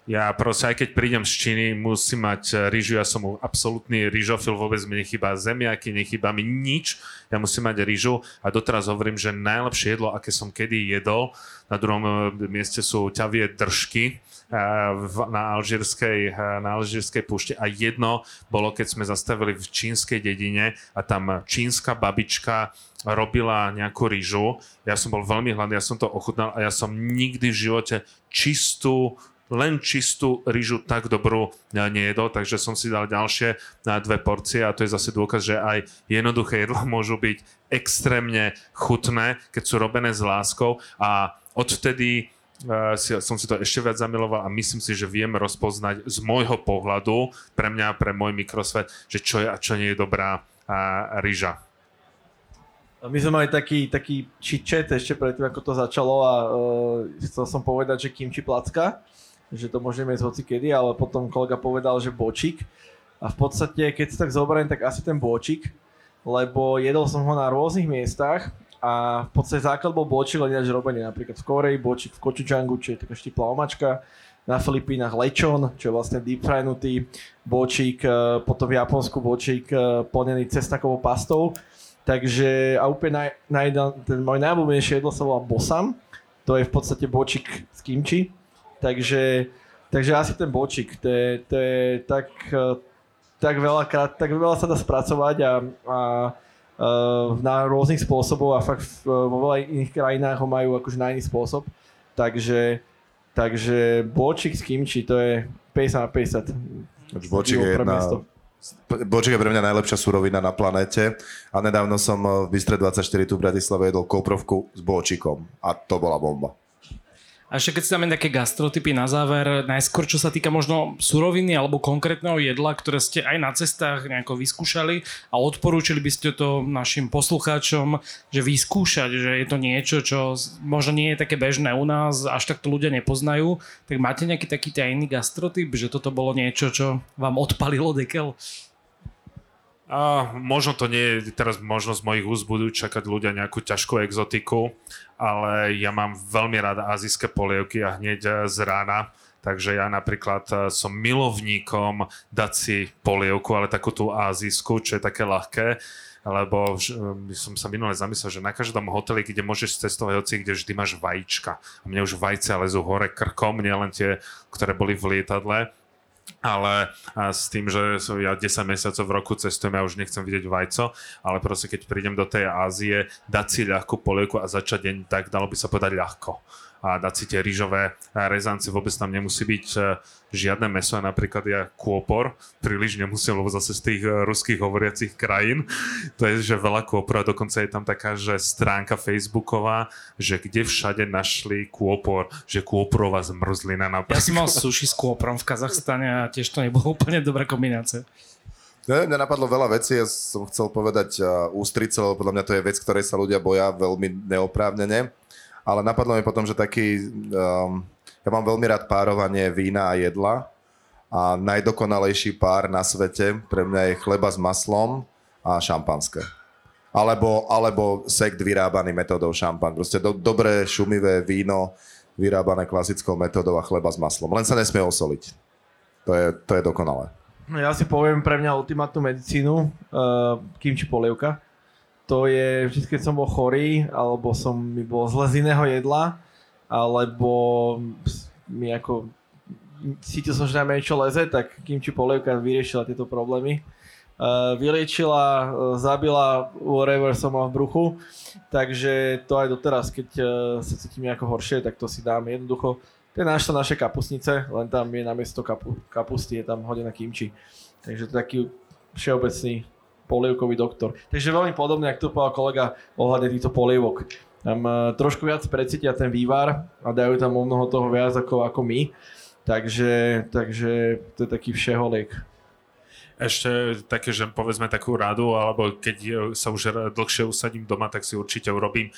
Ja proste, aj keď prídem z Číny, musím mať rýžu, ja som absolútny rýžofil, vôbec mi nechýba zemiaky, nechýba mi nič, ja musím mať rýžu. A doteraz hovorím, že najlepšie jedlo, aké som kedy jedol, na druhom eh, mieste sú ťavie držky, na alžírskej, na alžírskej púšte a jedno bolo, keď sme zastavili v čínskej dedine a tam čínska babička robila nejakú rýžu. Ja som bol veľmi hladný, ja som to ochutnal a ja som nikdy v živote čistú len čistú rýžu tak dobrú nejedol, takže som si dal ďalšie na dve porcie a to je zase dôkaz, že aj jednoduché jedlo môžu byť extrémne chutné, keď sú robené s láskou a odvtedy si, som si to ešte viac zamiloval a myslím si, že viem rozpoznať z môjho pohľadu, pre mňa, pre môj mikrosvet, že čo je a čo nie je dobrá a, ryža. My sme mali taký, taký chit ešte predtým, ako to začalo a uh, chcel som povedať, že kimči placka, že to môžeme jesť hoci kedy, ale potom kolega povedal, že bočík. A v podstate, keď si tak zoberiem, tak asi ten bočík, lebo jedol som ho na rôznych miestach a v podstate základ bol bočík len ináč robený napríklad v Koreji, bočík v Kočučangu, čo je taká štiplá omačka, na Filipínach lečon, čo je vlastne deep frynutý bočík, e, potom v Japonsku bočík e, plnený cestakovou pastou. Takže a úplne naj, naj, ten môj najobľúbenejšie jedlo sa volá bosam, to je v podstate bočík z kimči, takže, takže asi ten bočík, to je, to je tak, e, tak, veľa, tak veľa sa dá spracovať a, a na rôznych spôsobov a fakt vo veľa iných krajinách ho majú akože na iný spôsob. Takže, takže bočik s kimči, to je 50 na 50. Bočik je jedna, Bočík je pre mňa najlepšia surovina na planéte a nedávno som v Bystre 24 tu v Bratislave jedol koprovku s bočikom a to bola bomba. A ešte keď si dáme také gastrotypy na záver, najskôr čo sa týka možno suroviny alebo konkrétneho jedla, ktoré ste aj na cestách nejako vyskúšali a odporúčili by ste to našim poslucháčom, že vyskúšať, že je to niečo, čo možno nie je také bežné u nás, až tak to ľudia nepoznajú, tak máte nejaký taký tajný gastrotyp, že toto bolo niečo, čo vám odpalilo dekel? A možno to nie je teraz možno z mojich úst budú čakať ľudia nejakú ťažkú exotiku, ale ja mám veľmi rád azijské polievky a hneď eh, z rána. Takže ja napríklad eh, som milovníkom dať si polievku, ale takú tú azijskú, čo je také ľahké, lebo by som sa minule zamyslel, že na každom hoteli, kde môžeš cestovať hoci, kde vždy máš vajíčka. A mne už vajce lezú hore krkom, nielen tie, ktoré boli v lietadle ale s tým, že ja 10 mesiacov v roku cestujem, ja už nechcem vidieť vajco, ale proste keď prídem do tej Ázie, dať si ľahkú polievku a začať deň tak, dalo by sa povedať ľahko a dať si tie rýžové rezance, vôbec tam nemusí byť e, žiadne meso, a napríklad ja kôpor, príliš nemusím, lebo zase z tých e, ruských hovoriacich krajín, to je, že veľa kôpor a dokonca je tam taká, že stránka facebooková, že kde všade našli kôpor, že kôporová zmrzlina napríklad. Ja som mal sushi s kôprom v Kazachstane a tiež to nebolo úplne dobrá kombinácia. Ne, mňa napadlo veľa vecí, ja som chcel povedať uh, ústrice, lebo podľa mňa to je vec, ktorej sa ľudia boja veľmi neoprávnene ale napadlo mi potom, že taký, um, ja mám veľmi rád párovanie vína a jedla a najdokonalejší pár na svete pre mňa je chleba s maslom a šampanské. Alebo, alebo sekt vyrábaný metódou šampan. Proste do, dobré šumivé víno vyrábané klasickou metódou a chleba s maslom. Len sa nesmie osoliť. To je, to je dokonalé. No ja si poviem pre mňa ultimátnu medicínu, uh, kimči polievka to je vždy, keď som bol chorý, alebo som mi bol zle z iného jedla, alebo mi ako cítil som, že na niečo leze, tak kimči polievka vyriešila tieto problémy. Uh, vyliečila, uh, zabila whatever som mal v bruchu, takže to aj doteraz, keď uh, sa cítim nejako horšie, tak to si dám jednoducho. To je naša naše kapusnice, len tam je namiesto kapu, kapusty, je tam hodená kimči. Takže to je taký všeobecný polievkový doktor. Takže veľmi podobne, ako to povedal kolega ohľadne týchto polievok. Tam uh, trošku viac precítia ten vývar a dajú tam o mnoho toho viac ako, ako my. Takže, takže to je taký všeholiek. Ešte také, že povedzme takú radu, alebo keď sa už dlhšie usadím doma, tak si určite urobím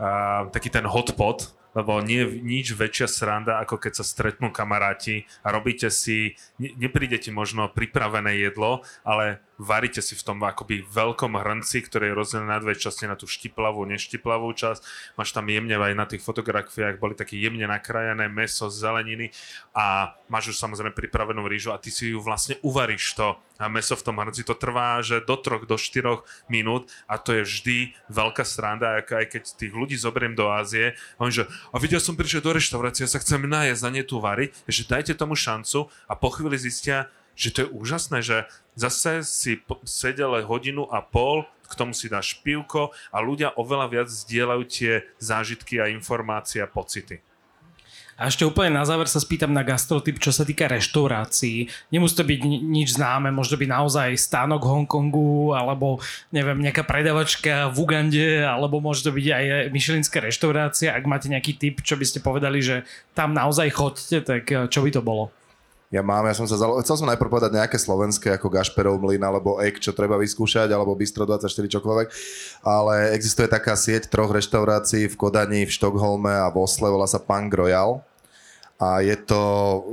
uh, taký ten hotpot, lebo nie nič väčšia sranda, ako keď sa stretnú kamaráti a robíte si, ne, nepríde ti možno pripravené jedlo, ale varíte si v tom akoby veľkom hrnci, ktorý je rozdelený na dve časti, na tú štiplavú, neštiplavú časť. Máš tam jemne aj na tých fotografiách, boli také jemne nakrajané meso, zeleniny a máš už samozrejme pripravenú rýžu a ty si ju vlastne uvaríš to a meso v tom hrnci. To trvá, že do troch, do štyroch minút a to je vždy veľká sranda, aj keď tých ľudí zoberiem do Ázie, a oni že, a videl som prišiel do reštaurácie, ja sa chcem najesť a nie tu variť, že dajte tomu šancu a po chvíli zistia, že to je úžasné, že zase si sedel hodinu a pol, k tomu si dáš pivko a ľudia oveľa viac zdieľajú tie zážitky a informácie a pocity. A ešte úplne na záver sa spýtam na gastrotyp, čo sa týka reštaurácií. Nemusí to byť nič známe, možno byť naozaj stánok Hongkongu, alebo neviem, nejaká predavačka v Ugande, alebo môže to byť aj myšelinská reštaurácia. Ak máte nejaký typ, čo by ste povedali, že tam naozaj chodte, tak čo by to bolo? Ja mám, ja som sa zalo... Chcel som najprv povedať nejaké slovenské, ako Gašperov mlyn, alebo Ek, čo treba vyskúšať, alebo Bistro 24, čokoľvek. Ale existuje taká sieť troch reštaurácií v Kodani, v Štokholme a v Osle, volá sa Punk Royal. A je to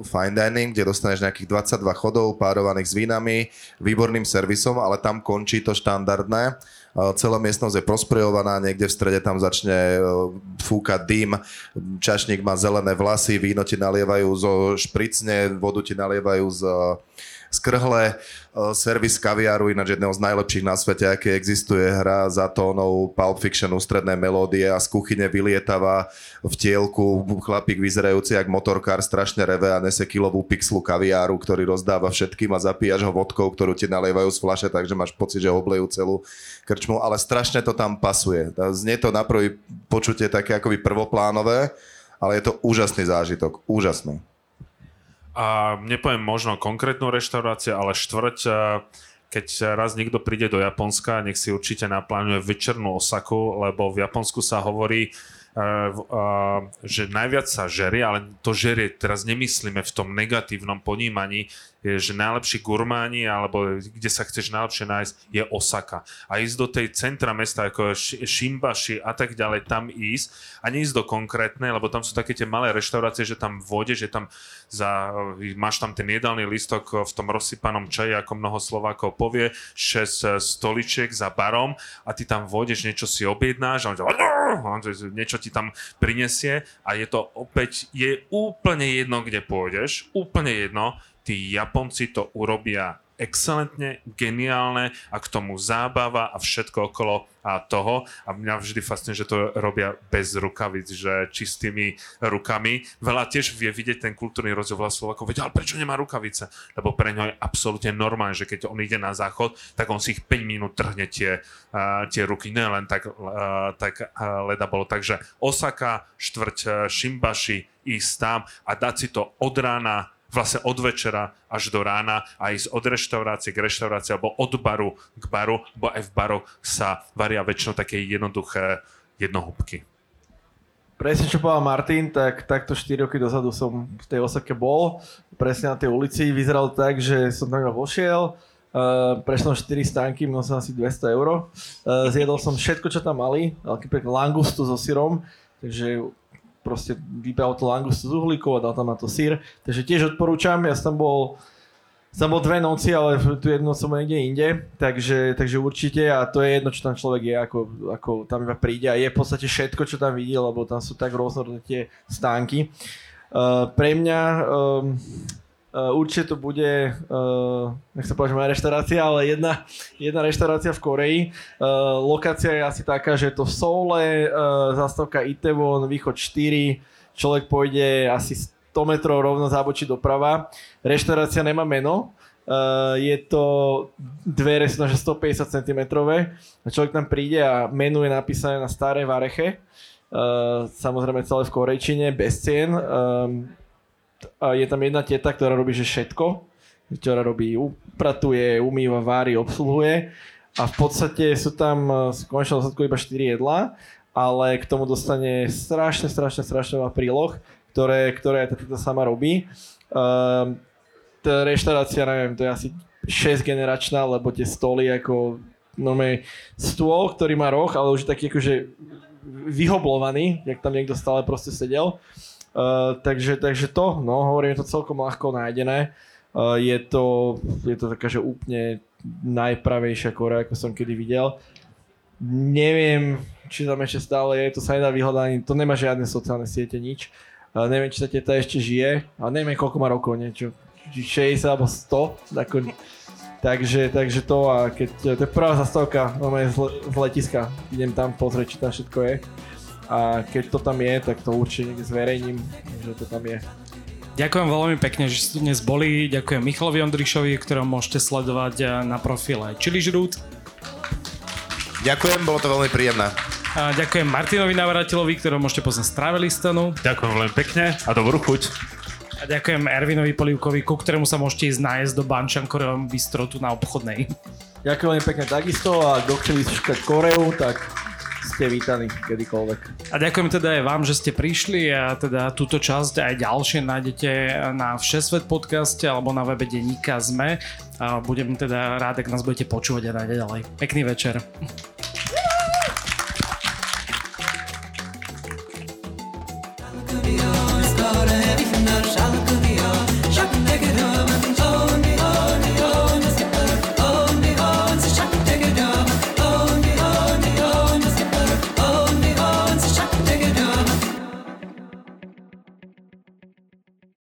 fine dining, kde dostaneš nejakých 22 chodov párovaných s vínami, výborným servisom, ale tam končí to štandardné celá miestnosť je prosprejovaná, niekde v strede tam začne e, fúkať dým, čašník má zelené vlasy, víno ti nalievajú zo špricne, vodu ti nalievajú z skrhle. Servis kaviáru, ináč jedného z najlepších na svete, aké existuje, hra za tónou Pulp Fiction ústredné melódie a z kuchyne vylietava v tielku chlapík vyzerajúci jak motorkár, strašne reve a nese kilovú pixlu kaviáru, ktorý rozdáva všetkým a zapíjaš ho vodkou, ktorú ti nalievajú z flaše, takže máš pocit, že oblejú celú krčmu, ale strašne to tam pasuje. Znie to na prvý počutie také akoby prvoplánové, ale je to úžasný zážitok, úžasný a nepoviem možno konkrétnu reštauráciu, ale štvrť, keď raz niekto príde do Japonska, nech si určite naplánuje večernú Osaku, lebo v Japonsku sa hovorí, že najviac sa žerie, ale to žerie teraz nemyslíme v tom negatívnom ponímaní, je, že najlepší gurmáni, alebo kde sa chceš najlepšie nájsť, je Osaka. A ísť do tej centra mesta, ako Shimbashi a tak ďalej, tam ísť a neísť do konkrétnej, lebo tam sú také tie malé reštaurácie, že tam vôjdeš, že tam za, máš tam ten jedálny listok v tom rozsypanom čaji, ako mnoho Slovákov povie, 6 stoličiek za barom a ty tam vôjdeš, niečo si objednáš a on niečo ti tam prinesie a je to opäť, je úplne jedno, kde pôjdeš, úplne jedno, tí Japonci to urobia excelentne, geniálne a k tomu zábava a všetko okolo a toho. A mňa vždy fascinuje, že to robia bez rukavic, že čistými rukami. Veľa tiež vie vidieť ten kultúrny rozdiel veľa Slovákov. Vedia, ale prečo nemá rukavice? Lebo pre ňo je absolútne normálne, že keď on ide na záchod, tak on si ich 5 minút trhne tie, uh, tie ruky. Nie len tak, uh, tak uh, leda bolo. Takže Osaka, štvrť uh, Shimbashi, ísť tam a dať si to od rána vlastne od večera až do rána a ísť od reštaurácie k reštaurácii alebo od baru k baru, bo aj v baroch sa varia väčšinou také jednoduché jednohúbky. Presne čo povedal Martin, tak takto 4 roky dozadu som v tej Osake bol, presne na tej ulici, vyzeral tak, že som tam vošiel, uh, prešiel 4 stánky, mal som asi 200 eur, uh, zjedol som všetko, čo tam mali, veľký langustu so syrom, takže proste vybral to langustu z uhlíkov a dal tam na to sír. Takže tiež odporúčam, ja som bol som bol dve noci, ale tu jedno som niekde inde, takže, takže určite a to je jedno, čo tam človek je, ako, ako tam iba príde a je v podstate všetko, čo tam vidí, lebo tam sú tak rôznorodné tie stánky. Uh, pre mňa um, určite to bude, uh, nech sa povedať, moja reštaurácia, ale jedna, jedna reštaurácia v Koreji. Uh, lokácia je asi taká, že je to v Soule, zastavka Itaewon, východ 4, človek pôjde asi 100 metrov rovno zábočí doprava. Reštaurácia nemá meno, je to dvere sú že 150 cm a človek tam príde a menu je napísané na staré vareche, samozrejme celé v korejčine, bez cien. Je tam jedna teta, ktorá robí že všetko, ktorá robí, upratuje, umýva, vári, obsluhuje a v podstate sú tam v konečnom dôsledku iba 4 jedlá, ale k tomu dostane strašne, strašne, strašne veľa príloh, ktoré, ktoré aj tá teta sama robí. Um, tá reštaurácia, neviem, to je asi 6 generačná, lebo tie stoly ako normálne stôl, ktorý má roh, ale už taký akože vyhoblovaný, jak tam niekto stále proste sedel. Uh, takže, takže to, no, hovorím, je to celkom ľahko nájdené. Uh, je, to, je to taká, že úplne najpravejšia Korea, ako som kedy videl. Neviem, či tam ešte stále je, to sa nedá vyhľadať, to nemá žiadne sociálne siete, nič. Uh, neviem, či sa teta ešte žije, ale neviem, koľko má rokov, niečo, 60 alebo 100. Ako, takže, takže to a keď, to je prvá zastávka z, z letiska. Idem tam pozrieť, či tam všetko je. A keď to tam je, tak to určite zverejním, že to tam je. Ďakujem veľmi pekne, že ste tu dnes boli. Ďakujem Michalovi Ondrišovi, ktorého môžete sledovať eh, na profile Chili Žrút. Ďakujem, bolo to veľmi príjemné. A ďakujem Martinovi Navratilovi, ktorého môžete poznať z Travelistanu. Ďakujem veľmi pekne a dobrú chuť. A ďakujem Ervinovi Polivkovi, ku ktorému sa môžete ísť nájsť do Bančankorevom bistro tu na obchodnej. Ďakujem veľmi pekne takisto a kto chce vyskúšať Koreu, tak ste vítaní kedykoľvek. A ďakujem teda aj vám, že ste prišli a teda túto časť aj ďalšie nájdete na Všesvet podcaste alebo na webe Deníka ZME. A budem teda rád, ak nás budete počúvať a nájde ďalej. Pekný večer. Could be